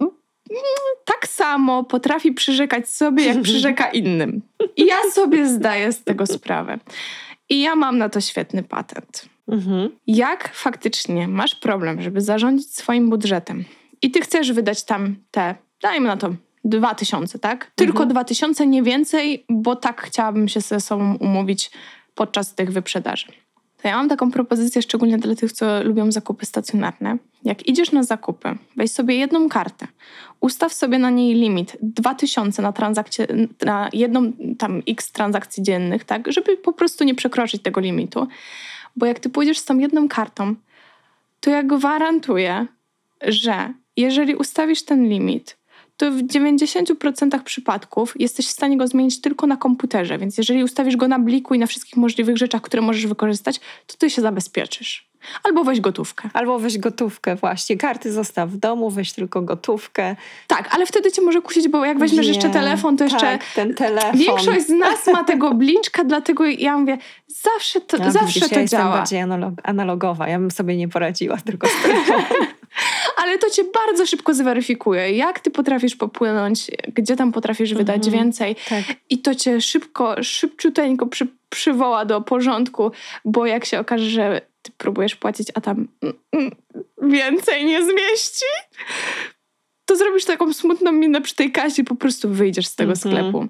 mm, tak samo potrafi przyrzekać sobie, jak przyrzeka innym. I ja sobie zdaję z tego sprawę. I ja mam na to świetny patent. Mhm. Jak faktycznie masz problem, żeby zarządzić swoim budżetem i ty chcesz wydać tam te, dajmy na to, dwa tysiące, tak? Tylko mhm. dwa tysiące, nie więcej, bo tak chciałabym się ze sobą umówić podczas tych wyprzedaży. To ja mam taką propozycję, szczególnie dla tych, co lubią zakupy stacjonarne. Jak idziesz na zakupy, weź sobie jedną kartę, ustaw sobie na niej limit 2000 na transakcję, na jedną tam x transakcji dziennych, tak, żeby po prostu nie przekroczyć tego limitu. Bo jak ty pójdziesz z tą jedną kartą, to ja gwarantuję, że jeżeli ustawisz ten limit, to w 90% przypadków jesteś w stanie go zmienić tylko na komputerze. Więc jeżeli ustawisz go na bliku i na wszystkich możliwych rzeczach, które możesz wykorzystać, to ty się zabezpieczysz. Albo weź gotówkę. Albo weź gotówkę, właśnie. Karty zostaw w domu, weź tylko gotówkę. Tak, ale wtedy cię może kusić, bo jak weźmiesz Nie, jeszcze telefon, to jeszcze. Tak, ten telefon. Większość z nas ma tego bliczka, dlatego ja mówię, zawsze to, no, zawsze widzisz, to ja działa. jestem bardziej analog, analogowa. Ja bym sobie nie poradziła tylko z ale to cię bardzo szybko zweryfikuje. Jak ty potrafisz popłynąć, gdzie tam potrafisz wydać mhm, więcej. Tak. I to cię szybko, szybciuteńko przy, przywoła do porządku, bo jak się okaże, że ty próbujesz płacić, a tam mm, mm, więcej nie zmieści, to zrobisz taką smutną minę przy tej kasie i po prostu wyjdziesz z tego mhm. sklepu.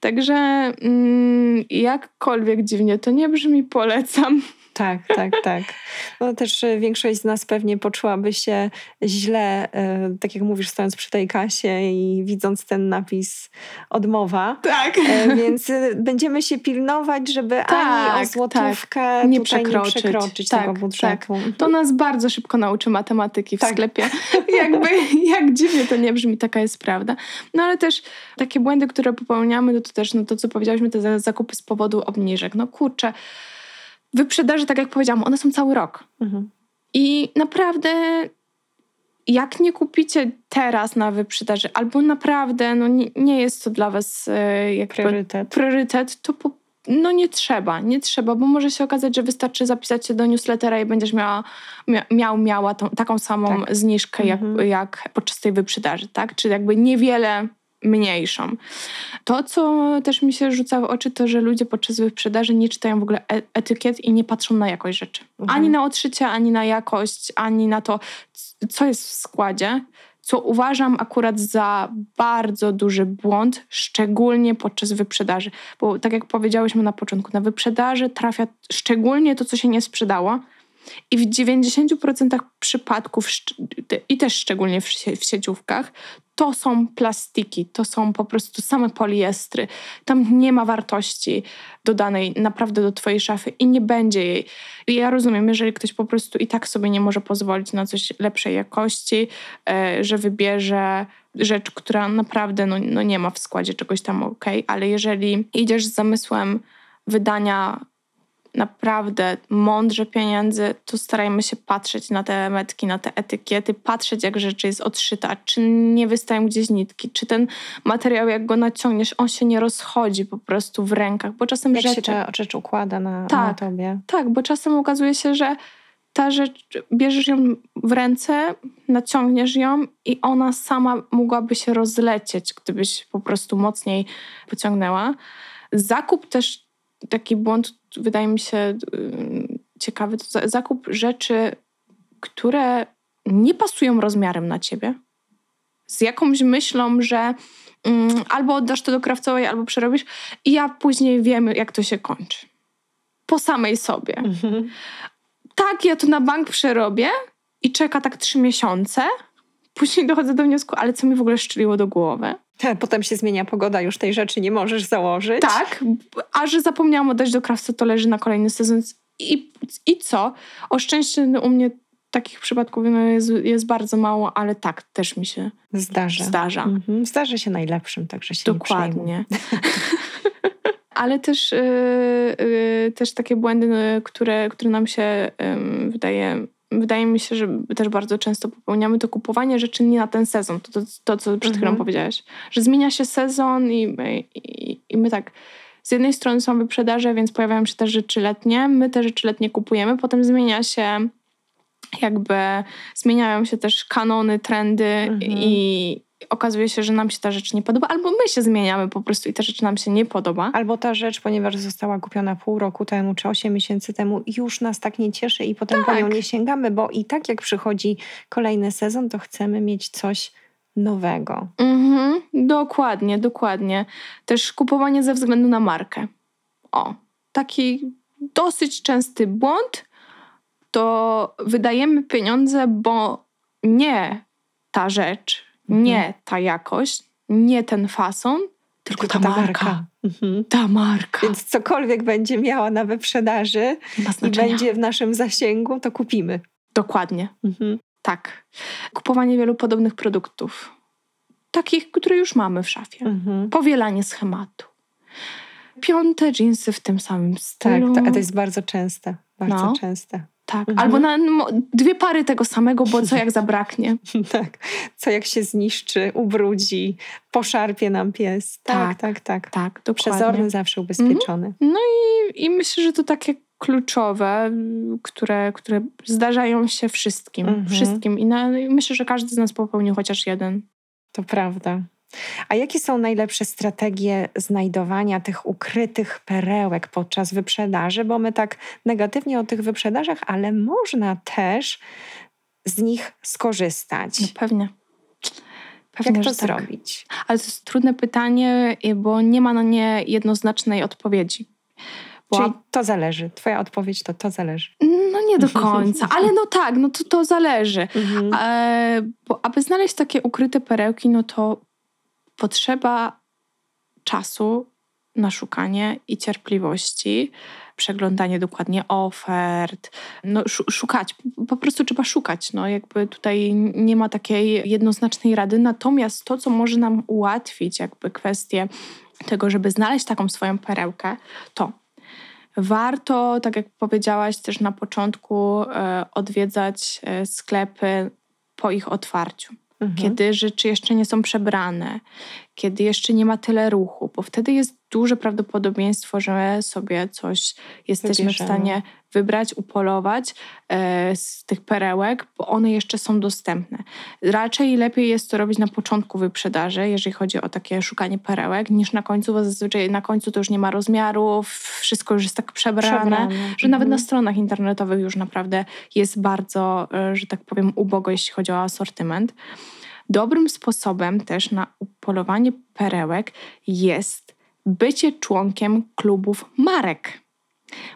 Także mm, jakkolwiek dziwnie to nie brzmi, polecam. Tak, tak, tak. No też e, większość z nas pewnie poczułaby się źle, e, tak jak mówisz, stojąc przy tej kasie i widząc ten napis odmowa. Tak. E, więc będziemy się pilnować, żeby tak, ani o tak. złotówkę tak. nie, przekroczyć, nie przekroczyć tak, tego budżetu. Tak. To nas bardzo szybko nauczy matematyki w tak. sklepie. Jakby, jak dziwnie to nie brzmi, taka jest prawda. No ale też takie błędy, które popełniamy, no to też no to, co powiedziałyśmy, te zakupy z powodu obniżek. No kurczę, wyprzedaży, tak jak powiedziałam, one są cały rok. Mhm. I naprawdę jak nie kupicie teraz na wyprzedaży, albo naprawdę no nie, nie jest to dla was e, jakby Priorytet. priorytet, to po, no nie trzeba, nie trzeba, bo może się okazać, że wystarczy zapisać się do newslettera i będziesz miała, mia, miał, miała tą, taką samą Tak. zniżkę jak, Mhm. jak podczas tej wyprzedaży, tak? Czy jakby niewiele mniejszą. To, co też mi się rzuca w oczy, to, że ludzie podczas wyprzedaży nie czytają w ogóle e- etykiet i nie patrzą na jakość rzeczy. Mhm. Ani na odszycie, ani na jakość, ani na to, co jest w składzie, co uważam akurat za bardzo duży błąd, szczególnie podczas wyprzedaży. Bo tak jak powiedziałyśmy na początku, na wyprzedaży trafia szczególnie to, co się nie sprzedało. I w 90% przypadków, i też szczególnie w sieciówkach, to są plastiki, to są po prostu same poliestry. Tam nie ma wartości dodanej naprawdę do Twojej szafy i nie będzie jej. I ja rozumiem, jeżeli ktoś po prostu i tak sobie nie może pozwolić na coś lepszej jakości, e, że wybierze rzecz, która naprawdę no, no nie ma w składzie czegoś tam ok, ale jeżeli idziesz z zamysłem wydania naprawdę mądrze pieniędzy, to starajmy się patrzeć na te metki, na te etykiety, patrzeć jak rzeczy jest odszyta, czy nie wystają gdzieś nitki, czy ten materiał jak go naciągniesz, on się nie rozchodzi po prostu w rękach, bo czasem Jak się rzeczy... ta rzecz układa na, na Tak. tobie. Tak, bo czasem okazuje się, że ta rzecz, bierzesz ją w ręce, naciągniesz ją i ona sama mogłaby się rozlecieć, gdybyś po prostu mocniej pociągnęła. Zakup też, taki błąd, wydaje mi się yy, ciekawy, to za- zakup rzeczy, które nie pasują rozmiarem na ciebie, z jakąś myślą, że mm, albo oddasz to do krawcowej, albo przerobisz i ja później wiem, jak to się kończy. Po samej sobie Mhm. tak, ja to na bank przerobię i czeka tak trzy miesiące. Później dochodzę do wniosku, ale co mi w ogóle szczeliło do głowy? Potem się zmienia pogoda, już tej rzeczy nie możesz założyć. Tak, a że zapomniałam oddać do krawca, to leży na kolejny sezon. I, i co? O szczęście u mnie takich przypadków no, jest, jest bardzo mało, ale tak też mi się Zdarza. zdarza. Mhm. Zdarza się najlepszym, także się. Dokładnie. Ale też, yy, yy, też takie błędy, które, które nam się yy, wydaje, wydaje mi się, że też bardzo często popełniamy, to kupowanie rzeczy nie na ten sezon. To, to, to co przed chwilą Mhm. powiedziałaś. Że zmienia się sezon i, i, i my tak z jednej strony są wyprzedaże, więc pojawiają się też rzeczy letnie. My te rzeczy letnie kupujemy, potem zmienia się jakby, zmieniają się też kanony, trendy Mhm. i okazuje się, że nam się ta rzecz nie podoba, albo my się zmieniamy po prostu i ta rzecz nam się nie podoba. Albo ta rzecz, ponieważ została kupiona pół roku temu czy 8 miesięcy temu, już nas tak nie cieszy i potem po nią Tak. nie sięgamy, bo i tak jak przychodzi kolejny sezon, to chcemy mieć coś nowego. Mhm, dokładnie, dokładnie. Też kupowanie ze względu na markę. O, taki dosyć częsty błąd to wydajemy pieniądze, bo nie ta rzecz. Nie ta jakość, nie ten fason, tylko ta, marka. Mhm. Ta marka. Więc cokolwiek będzie miała na wyprzedaży i będzie w naszym zasięgu, to kupimy. Dokładnie. Mhm. Tak. Kupowanie wielu podobnych produktów. Takich, które już mamy w szafie. Mhm. Powielanie schematu. Piąte dżinsy w tym samym Tak, stylu. to, to jest bardzo częste. Bardzo No. częste. Tak. Mhm. Albo na dwie pary tego samego, bo co jak zabraknie. tak. Co jak się zniszczy, ubrudzi, poszarpie nam pies. Tak, tak, tak. Tak, dokładnie. Przezorny zawsze ubezpieczony. I, I myślę, że to takie kluczowe, które, które zdarzają się wszystkim. Mhm. Wszystkim. I na, i myślę, że każdy z nas popełnił chociaż jeden. To prawda. A jakie są najlepsze strategie znajdowania tych ukrytych perełek podczas wyprzedaży? Bo my tak negatywnie o tych wyprzedażach, ale można też z nich skorzystać. No pewnie. Pewnie, Jak to tak. zrobić? Ale to jest trudne pytanie, bo nie ma na nie jednoznacznej odpowiedzi. Bo Czyli to zależy. Twoja odpowiedź to to zależy. No nie do końca, ale no tak, no to, to zależy. Mhm. E, bo aby znaleźć takie ukryte perełki, no to potrzeba czasu na szukanie i cierpliwości, przeglądanie dokładnie ofert, no szu- szukać, po prostu trzeba szukać, no jakby tutaj nie ma takiej jednoznacznej rady, natomiast to, co może nam ułatwić jakby kwestię tego, żeby znaleźć taką swoją perełkę, to warto, tak jak powiedziałaś też na początku, e, odwiedzać e, sklepy po ich otwarciu. Mhm. Kiedy rzeczy jeszcze nie są przebrane, kiedy jeszcze nie ma tyle ruchu, bo wtedy jest duże prawdopodobieństwo, że sobie coś jesteśmy Wybierzemy. w stanie wybrać, upolować e, z tych perełek, bo one jeszcze są dostępne. Raczej lepiej jest to robić na początku wyprzedaży, jeżeli chodzi o takie szukanie perełek, niż na końcu, bo zazwyczaj na końcu to już nie ma rozmiarów, wszystko już jest tak przebrane, przebrane. że mhm. nawet na stronach internetowych już naprawdę jest bardzo, e, że tak powiem, ubogo, jeśli chodzi o asortyment. Dobrym sposobem też na upolowanie perełek jest bycie członkiem klubów marek.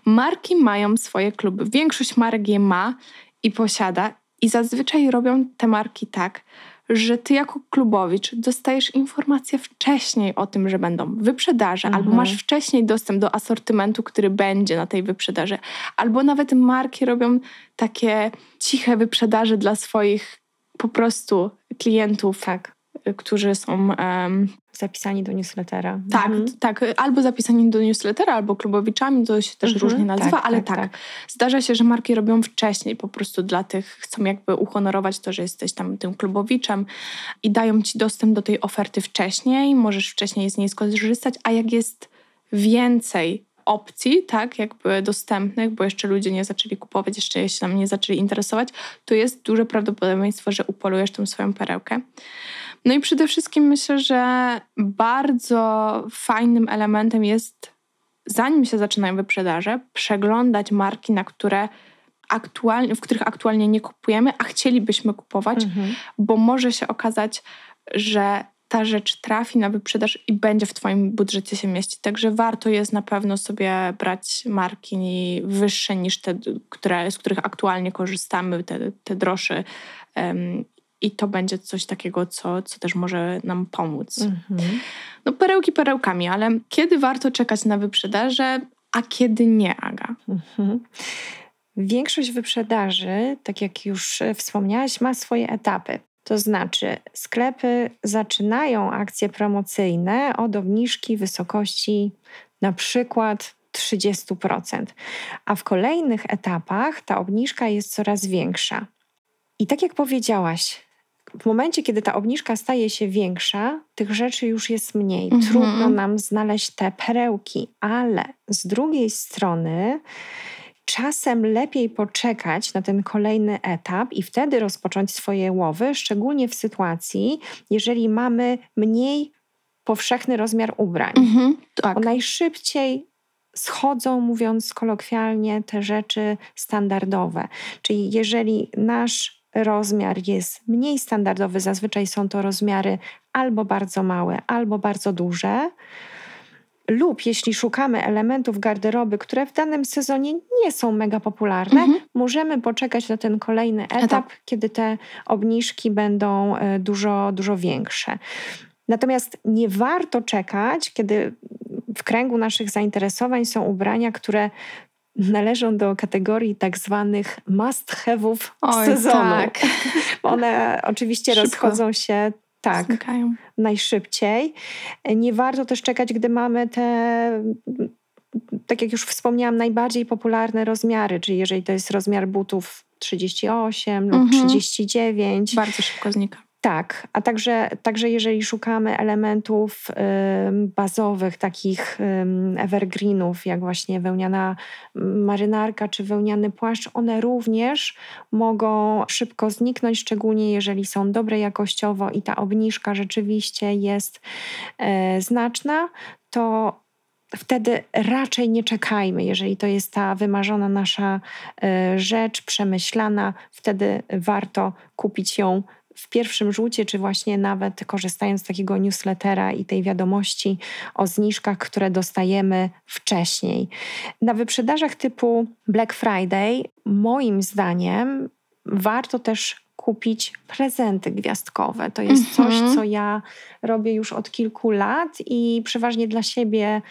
Marki mają swoje kluby. Większość marek je ma i posiada, i zazwyczaj robią te marki tak, że ty jako klubowicz dostajesz informację wcześniej o tym, że będą wyprzedaże, mhm. albo masz wcześniej dostęp do asortymentu, który będzie na tej wyprzedaży, albo nawet marki robią takie ciche wyprzedaże dla swoich po prostu klientów, tak. którzy są um, zapisani do newslettera. Tak, mhm. tak. Albo zapisani do newslettera, albo klubowiczami, to się też mhm. różnie nazywa, tak, ale tak, tak, Zdarza się, że marki robią wcześniej po prostu dla tych, chcą jakby uhonorować to, że jesteś tam tym klubowiczem i dają ci dostęp do tej oferty wcześniej, możesz wcześniej z niej skorzystać, a jak jest więcej opcji, tak, jakby dostępnych, bo jeszcze ludzie nie zaczęli kupować, jeszcze się nam nie zaczęli interesować, to jest duże prawdopodobieństwo, że upolujesz tą swoją perełkę. No i przede wszystkim myślę, że bardzo fajnym elementem jest, zanim się zaczynają wyprzedaże, przeglądać marki, na które aktualnie, w których aktualnie nie kupujemy, a chcielibyśmy kupować, mhm. bo może się okazać, że ta rzecz trafi na wyprzedaż i będzie w Twoim budżecie się mieścić. Także warto jest na pewno sobie brać marki wyższe niż te, które, z których aktualnie korzystamy, te, te droższe. Um, I to będzie coś takiego, co, co też może nam pomóc. Mhm. No, perełki perełkami, ale kiedy warto czekać na wyprzedaże, a kiedy nie, Aga? Mhm. Większość wyprzedaży, tak jak już wspomniałaś, ma swoje etapy. To znaczy, sklepy zaczynają akcje promocyjne od obniżki wysokości na przykład 30%, a w kolejnych etapach ta obniżka jest coraz większa. I tak jak powiedziałaś, w momencie, kiedy ta obniżka staje się większa, tych rzeczy już jest mniej. Mhm. Trudno nam znaleźć te perełki, ale z drugiej strony czasem lepiej poczekać na ten kolejny etap i wtedy rozpocząć swoje łowy, szczególnie w sytuacji, jeżeli mamy mniej powszechny rozmiar ubrań. Mhm, tak. Bo najszybciej schodzą, mówiąc kolokwialnie, te rzeczy standardowe. Czyli jeżeli nasz rozmiar jest mniej standardowy, zazwyczaj są to rozmiary albo bardzo małe, albo bardzo duże, lub jeśli szukamy elementów garderoby, które w danym sezonie nie są mega popularne, mhm. możemy poczekać na ten kolejny etap, etap, kiedy te obniżki będą e, dużo, dużo większe. Natomiast nie warto czekać, kiedy w kręgu naszych zainteresowań są ubrania, które należą do kategorii tak zwanych must-have'ów sezonu. Tak. One oczywiście Szybko. rozchodzą się tak, znikają. najszybciej. Nie warto też czekać, gdy mamy te, tak jak już wspomniałam, najbardziej popularne rozmiary, czyli jeżeli to jest rozmiar butów 38 lub mhm. 39. Bardzo szybko znika. Tak, a także, także jeżeli szukamy elementów bazowych, takich evergreenów, jak właśnie wełniana marynarka czy wełniany płaszcz, one również mogą szybko zniknąć, szczególnie jeżeli są dobre jakościowo i ta obniżka rzeczywiście jest y, znaczna, to wtedy raczej nie czekajmy. Jeżeli to jest ta wymarzona nasza y, rzecz, przemyślana, wtedy warto kupić ją w pierwszym rzucie, czy właśnie nawet korzystając z takiego newslettera i tej wiadomości o zniżkach, które dostajemy wcześniej. Na wyprzedażach typu Black Friday, moim zdaniem, warto też kupić prezenty gwiazdkowe. To jest coś, mhm. co ja robię już od kilku lat i przeważnie dla siebie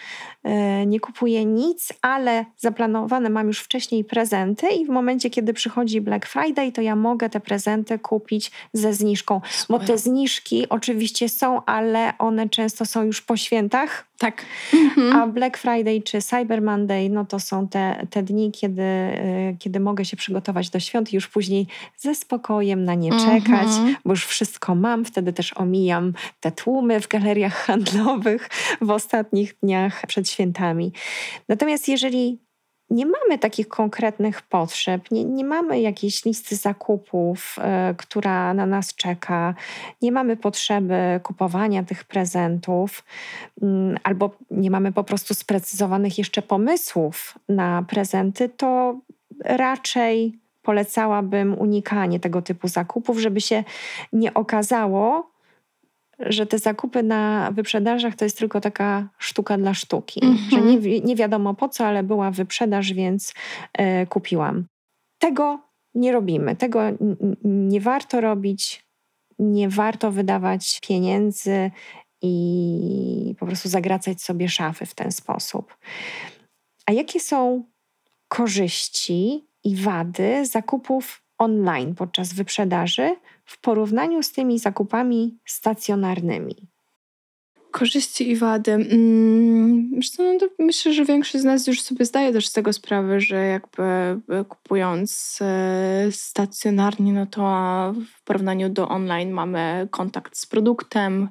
e, nie kupuję nic, ale zaplanowane mam już wcześniej prezenty i w momencie, kiedy przychodzi Black Friday, to ja mogę te prezenty kupić ze zniżką. Bo te zniżki oczywiście są, ale one często są już po świętach. Tak. Mhm. A Black Friday czy Cyber Monday, no to są te, te dni, kiedy, e, kiedy mogę się przygotować do świąt i już później ze spokojem umiem na nie czekać, mhm. bo już wszystko mam. Wtedy też omijam te tłumy w galeriach handlowych w ostatnich dniach przed świętami. Natomiast jeżeli nie mamy takich konkretnych potrzeb, nie, nie mamy jakiejś listy zakupów, y, która na nas czeka, nie mamy potrzeby kupowania tych prezentów, y, albo nie mamy po prostu sprecyzowanych jeszcze pomysłów na prezenty, to raczej polecałabym unikanie tego typu zakupów, żeby się nie okazało, że te zakupy na wyprzedażach to jest tylko taka sztuka dla sztuki, mm -hmm. że nie, nie wiadomo po co, ale była wyprzedaż, więc e, kupiłam. Tego nie robimy, tego nie warto robić, nie warto wydawać pieniędzy i po prostu zagracać sobie szafy w ten sposób. A jakie są korzyści i wady zakupów online podczas wyprzedaży w porównaniu z tymi zakupami stacjonarnymi? Korzyści i wady. Hmm, no myślę, że większość z nas już sobie zdaje też z tego sprawę, że jakby e, kupując e, stacjonarnie, no to porównaniu do online mamy kontakt z produktem,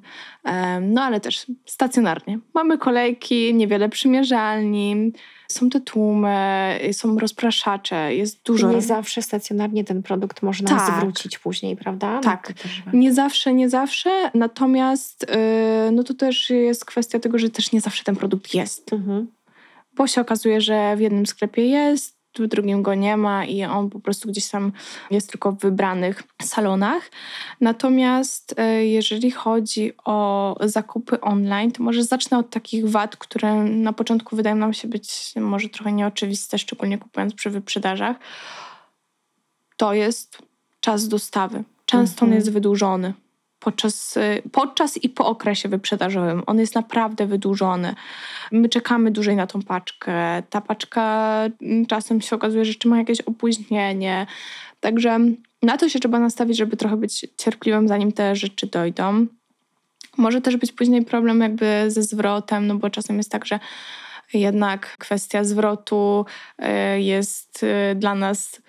no ale też stacjonarnie. Mamy kolejki, niewiele przymierzalni, są te tłumy, są rozpraszacze, jest dużo. Nie zawsze stacjonarnie ten produkt można tak. zwrócić później, prawda? No tak, nie zawsze, nie zawsze. Natomiast yy, no to też jest kwestia tego, że też nie zawsze ten produkt jest. Mhm. Bo się okazuje, że w jednym sklepie jest, w drugim go nie ma i on po prostu gdzieś tam jest tylko w wybranych salonach. Natomiast e, jeżeli chodzi o zakupy online, to może zacznę od takich wad, które na początku wydają nam się być może trochę nieoczywiste, szczególnie kupując przy wyprzedażach. To jest czas dostawy. Często mhm. on jest wydłużony podczas, y, podczas i po okresie wyprzedażowym. On jest naprawdę wydłużony. My czekamy dłużej na tą paczkę. Ta paczka mm, czasem się okazuje, że jeszcze ma jakieś opóźnienie. Także na to się trzeba nastawić, żeby trochę być cierpliwym, zanim te rzeczy dojdą. Może też być później problem jakby ze zwrotem, no bo czasem jest tak, że jednak kwestia zwrotu y, jest y, dla nas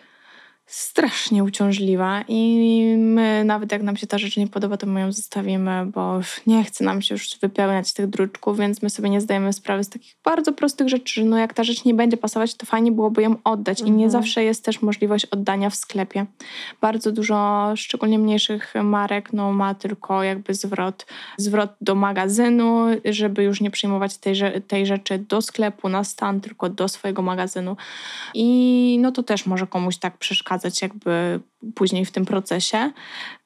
strasznie uciążliwa i my nawet jak nam się ta rzecz nie podoba, to my ją zostawimy, bo nie chce nam się już wypełniać tych druczków, więc my sobie nie zdajemy sprawy z takich bardzo prostych rzeczy, że no jak ta rzecz nie będzie pasować, to fajnie byłoby ją oddać mhm. i nie mhm. zawsze jest też możliwość oddania w sklepie. Bardzo dużo, szczególnie mniejszych marek, no ma tylko jakby zwrot, zwrot do magazynu, żeby już nie przyjmować tej, tej rzeczy do sklepu, na stan, tylko do swojego magazynu i no to też może komuś tak przeszkadzać przeszkadzać jakby później w tym procesie.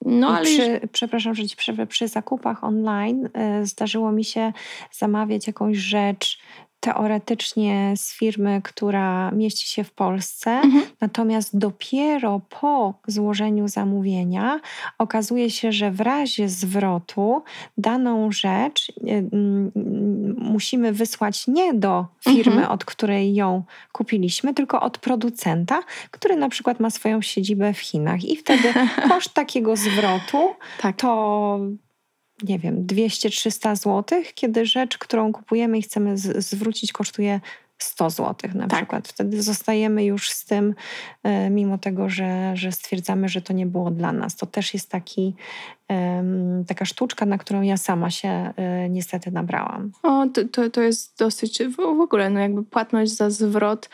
No, ale przy, przepraszam, że ci przerwę, przy zakupach online y, zdarzyło mi się zamawiać jakąś rzecz teoretycznie z firmy, która mieści się w Polsce, mhm. natomiast dopiero po złożeniu zamówienia okazuje się, że w razie zwrotu daną rzecz y, mm, musimy wysłać nie do firmy, mhm. od której ją kupiliśmy, tylko od producenta, który na przykład ma swoją siedzibę w Chinach. I wtedy koszt takiego zwrotu tak. to nie wiem, 200-300 zł, kiedy rzecz, którą kupujemy i chcemy zwrócić, kosztuje 100 zł na tak. przykład. Wtedy zostajemy już z tym, e, mimo tego, że, że stwierdzamy, że to nie było dla nas. To też jest taki taka sztuczka, na którą ja sama się e, niestety nabrałam. O, to, to, jest dosyć w, w ogóle, no jakby płatność za zwrot,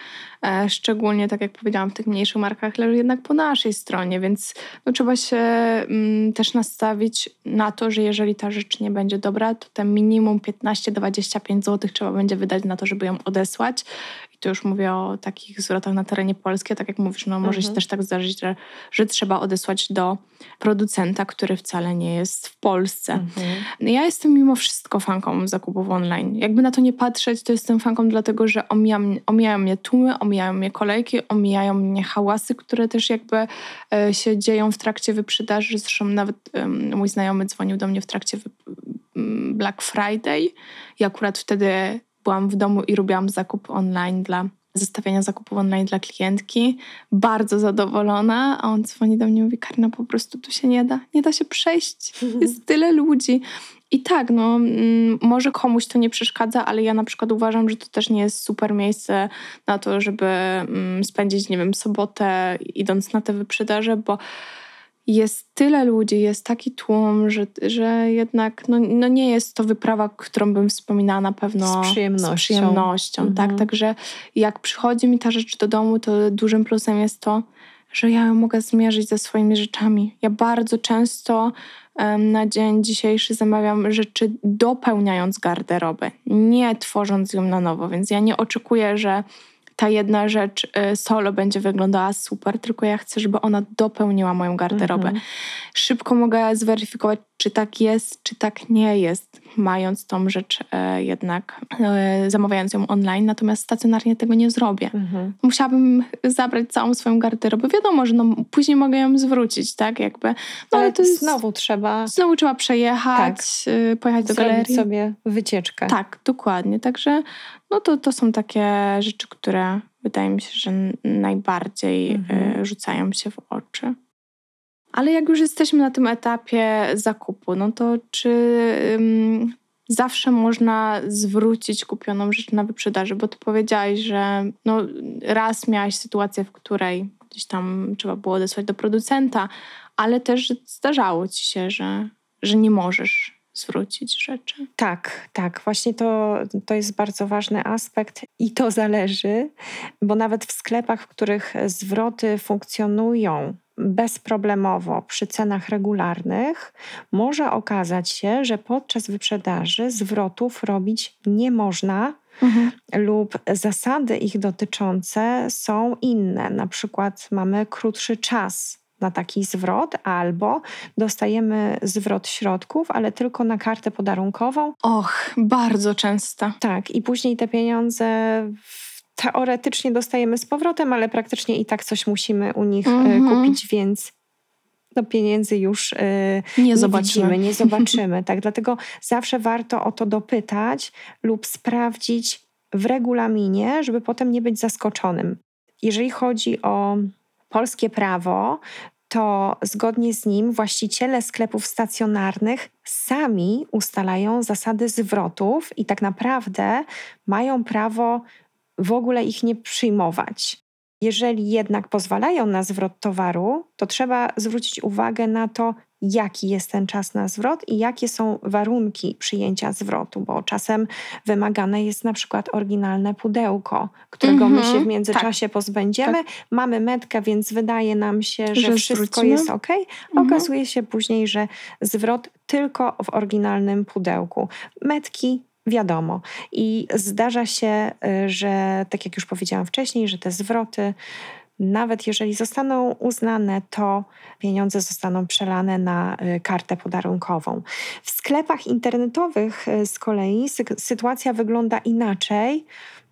e, szczególnie tak jak powiedziałam, w tych mniejszych markach leży jednak po naszej stronie, więc no, trzeba się mm, też nastawić na to, że jeżeli ta rzecz nie będzie dobra, to te minimum 15-25 zł trzeba będzie wydać na to, żeby ją odesłać to już mówię o takich zwrotach na terenie Polski, tak jak mówisz, no może mhm. się też tak zdarzyć, że, że trzeba odesłać do producenta, który wcale nie jest w Polsce. Mhm. Ja jestem mimo wszystko fanką zakupów online. Jakby na to nie patrzeć, to jestem fanką dlatego, że omijam, omijają mnie tłumy, omijają mnie kolejki, omijają mnie hałasy, które też jakby e, się dzieją w trakcie wyprzedaży. Zresztą nawet mój znajomy dzwonił do mnie w trakcie Black Friday i akurat wtedy byłam w domu i robiłam zakup online dla zestawienia zakupów online dla klientki. Bardzo zadowolona, a on dzwoni do mnie i mówi, Karna, po prostu tu się nie da, nie da się przejść, jest tyle ludzi. I tak, no, mm, może komuś to nie przeszkadza, ale ja na przykład uważam, że to też nie jest super miejsce na to, żeby mm, spędzić, nie wiem, sobotę idąc na te wyprzedaże, bo jest tyle ludzi, jest taki tłum, że, że jednak no, no nie jest to wyprawa, którą bym wspominała na pewno z przyjemnością. Z przyjemnością tak? mhm. tak? Także jak przychodzi mi ta rzecz do domu, to dużym plusem jest to, że ja ją mogę zmierzyć ze swoimi rzeczami. Ja bardzo często um, na dzień dzisiejszy zamawiam rzeczy dopełniając garderobę, nie tworząc ją na nowo, więc ja nie oczekuję, że ta jedna rzecz y, solo będzie wyglądała super, tylko ja chcę, żeby ona dopełniła moją garderobę. Mhm. Szybko mogę zweryfikować, czy tak jest, czy tak nie jest, mając tą rzecz e, jednak, e, zamawiając ją online, natomiast stacjonarnie tego nie zrobię. Mhm. Musiałabym zabrać całą swoją garderobę. Wiadomo, że no, później mogę ją zwrócić, tak jakby. No, ale, ale to jest, znowu trzeba... Znowu trzeba przejechać, tak. E, pojechać do Zrobić galerii. sobie wycieczkę. Tak, dokładnie. Także no to, to są takie rzeczy, które wydaje mi się, że najbardziej mhm. rzucają się w oczy. Ale jak już jesteśmy na tym etapie zakupu, no to czy zawsze można zwrócić kupioną rzecz na wyprzedaży? Bo ty powiedziałaś, że no, raz miałaś sytuację, w której gdzieś tam trzeba było odesłać do producenta, ale też zdarzało ci się, że, że nie możesz zwrócić rzeczy. Tak, tak. Właśnie to, to jest bardzo ważny aspekt i to zależy, bo nawet w sklepach, w których zwroty funkcjonują bezproblemowo przy cenach regularnych, może okazać się, że podczas wyprzedaży zwrotów robić nie można. Mhm. Lub zasady ich dotyczące są inne. Na przykład mamy krótszy czas na taki zwrot, albo dostajemy zwrot środków, ale tylko na kartę podarunkową. Och, bardzo często. Tak, i później te pieniądze teoretycznie dostajemy z powrotem, ale praktycznie i tak coś musimy u nich mm-hmm. kupić, więc no pieniędzy już e, nie, nie zobaczymy. Widzimy, nie zobaczymy. tak, dlatego zawsze warto o to dopytać lub sprawdzić w regulaminie, żeby potem nie być zaskoczonym. Jeżeli chodzi o polskie prawo, to zgodnie z nim właściciele sklepów stacjonarnych sami ustalają zasady zwrotów i tak naprawdę mają prawo w ogóle ich nie przyjmować. Jeżeli jednak pozwalają na zwrot towaru, to trzeba zwrócić uwagę na to, jaki jest ten czas na zwrot i jakie są warunki przyjęcia zwrotu, bo czasem wymagane jest na przykład oryginalne pudełko, którego mm -hmm, my się w międzyczasie tak, pozbędziemy. Tak. Mamy metkę, więc wydaje nam się, że, że wszystko zwrócimy. jest ok. Mm -hmm. Okazuje się później, że zwrot tylko w oryginalnym pudełku. Metki wiadomo. I zdarza się, y, że tak jak już powiedziałam wcześniej, że te zwroty, nawet jeżeli zostaną uznane, to pieniądze zostaną przelane na y, kartę podarunkową. W sklepach internetowych y, z kolei sytuacja wygląda inaczej,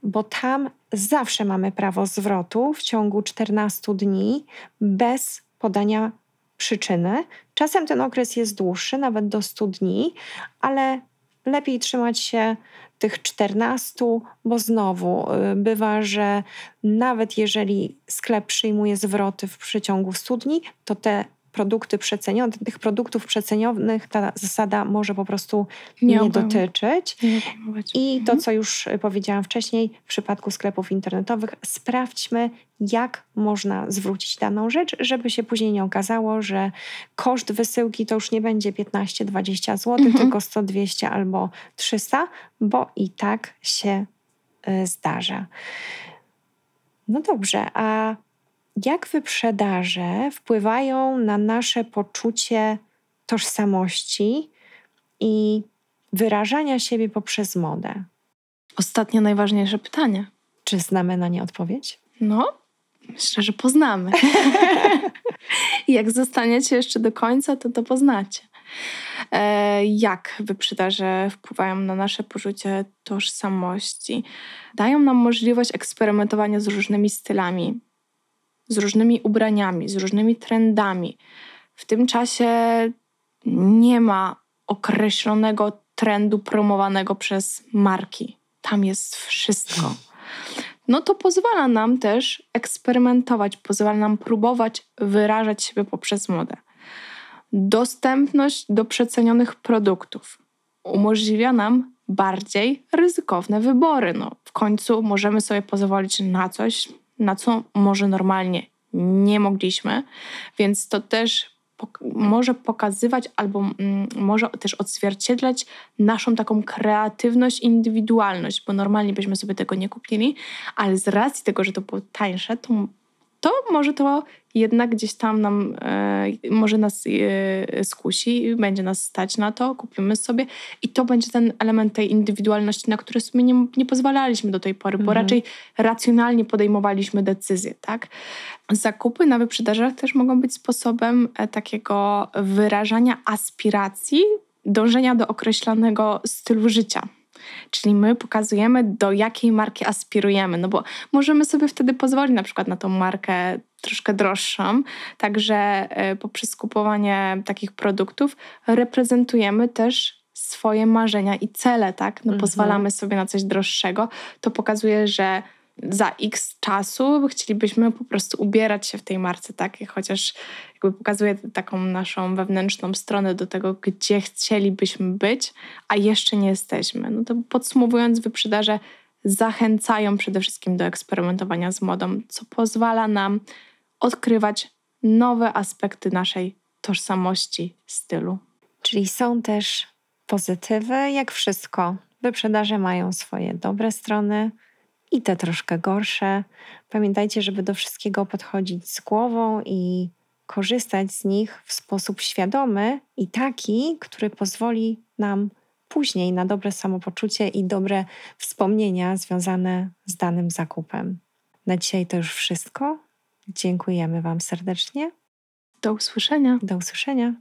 bo tam zawsze mamy prawo zwrotu w ciągu 14 dni bez podania przyczyny. Czasem ten okres jest dłuższy, nawet do 100 dni, ale lepiej trzymać się tych 14, bo znowu y, bywa, że nawet jeżeli sklep przyjmuje zwroty w przeciągu studni, to te produkty przecenione, tych produktów przecenionych ta zasada może po prostu nie, nie dotyczyć. Nie I to, mhm. co już powiedziałam wcześniej, w przypadku sklepów internetowych, sprawdźmy, jak można zwrócić daną rzecz, żeby się później nie okazało, że koszt wysyłki to już nie będzie 15-20 zł, mhm. tylko 100, 200 albo 300, bo i tak się y, zdarza. No dobrze, a jak wyprzedaże wpływają na nasze poczucie tożsamości i wyrażania siebie poprzez modę? Ostatnie najważniejsze pytanie. Czy znamy na nie odpowiedź? No, myślę, że poznamy. Jak zostaniecie jeszcze do końca, to to poznacie. E, jak wyprzedaże wpływają na nasze poczucie tożsamości? Dają nam możliwość eksperymentowania z różnymi stylami, z różnymi ubraniami, z różnymi trendami. W tym czasie nie ma określonego trendu promowanego przez marki. Tam jest wszystko. No to pozwala nam też eksperymentować, pozwala nam próbować wyrażać siebie poprzez modę. Dostępność do przecenionych produktów umożliwia nam bardziej ryzykowne wybory. No, w końcu możemy sobie pozwolić na coś, na co może normalnie nie mogliśmy, więc to też może pokazywać albo mm, może też odzwierciedlać naszą taką kreatywność, indywidualność, bo normalnie byśmy sobie tego nie kupili, ale z racji tego, że to było tańsze, to to może to jednak gdzieś tam nam, e, może nas e, skusi, będzie nas stać na to, kupimy sobie i to będzie ten element tej indywidualności, na który sobie nie, nie pozwalaliśmy do tej pory, bo mhm. raczej racjonalnie podejmowaliśmy decyzje, tak? Zakupy na wyprzedażach też mogą być sposobem e, takiego wyrażania aspiracji, dążenia do określonego stylu życia. Czyli my pokazujemy, do jakiej marki aspirujemy, no bo możemy sobie wtedy pozwolić na przykład na tą markę troszkę droższą, także e, poprzez kupowanie takich produktów reprezentujemy też swoje marzenia i cele, tak? No, mhm. Pozwalamy sobie na coś droższego. To pokazuje, że za x czasu chcielibyśmy po prostu ubierać się w tej marce, tak? Chociaż jakby pokazuje taką naszą wewnętrzną stronę do tego, gdzie chcielibyśmy być, a jeszcze nie jesteśmy. No to podsumowując, wyprzedaże zachęcają przede wszystkim do eksperymentowania z modą, co pozwala nam odkrywać nowe aspekty naszej tożsamości, stylu. Czyli są też pozytywy, jak wszystko. Wyprzedaże mają swoje dobre strony, i te troszkę gorsze. Pamiętajcie, żeby do wszystkiego podchodzić z głową i korzystać z nich w sposób świadomy i taki, który pozwoli nam później na dobre samopoczucie i dobre wspomnienia związane z danym zakupem. Na dzisiaj to już wszystko. Dziękujemy Wam serdecznie. Do usłyszenia. Do usłyszenia.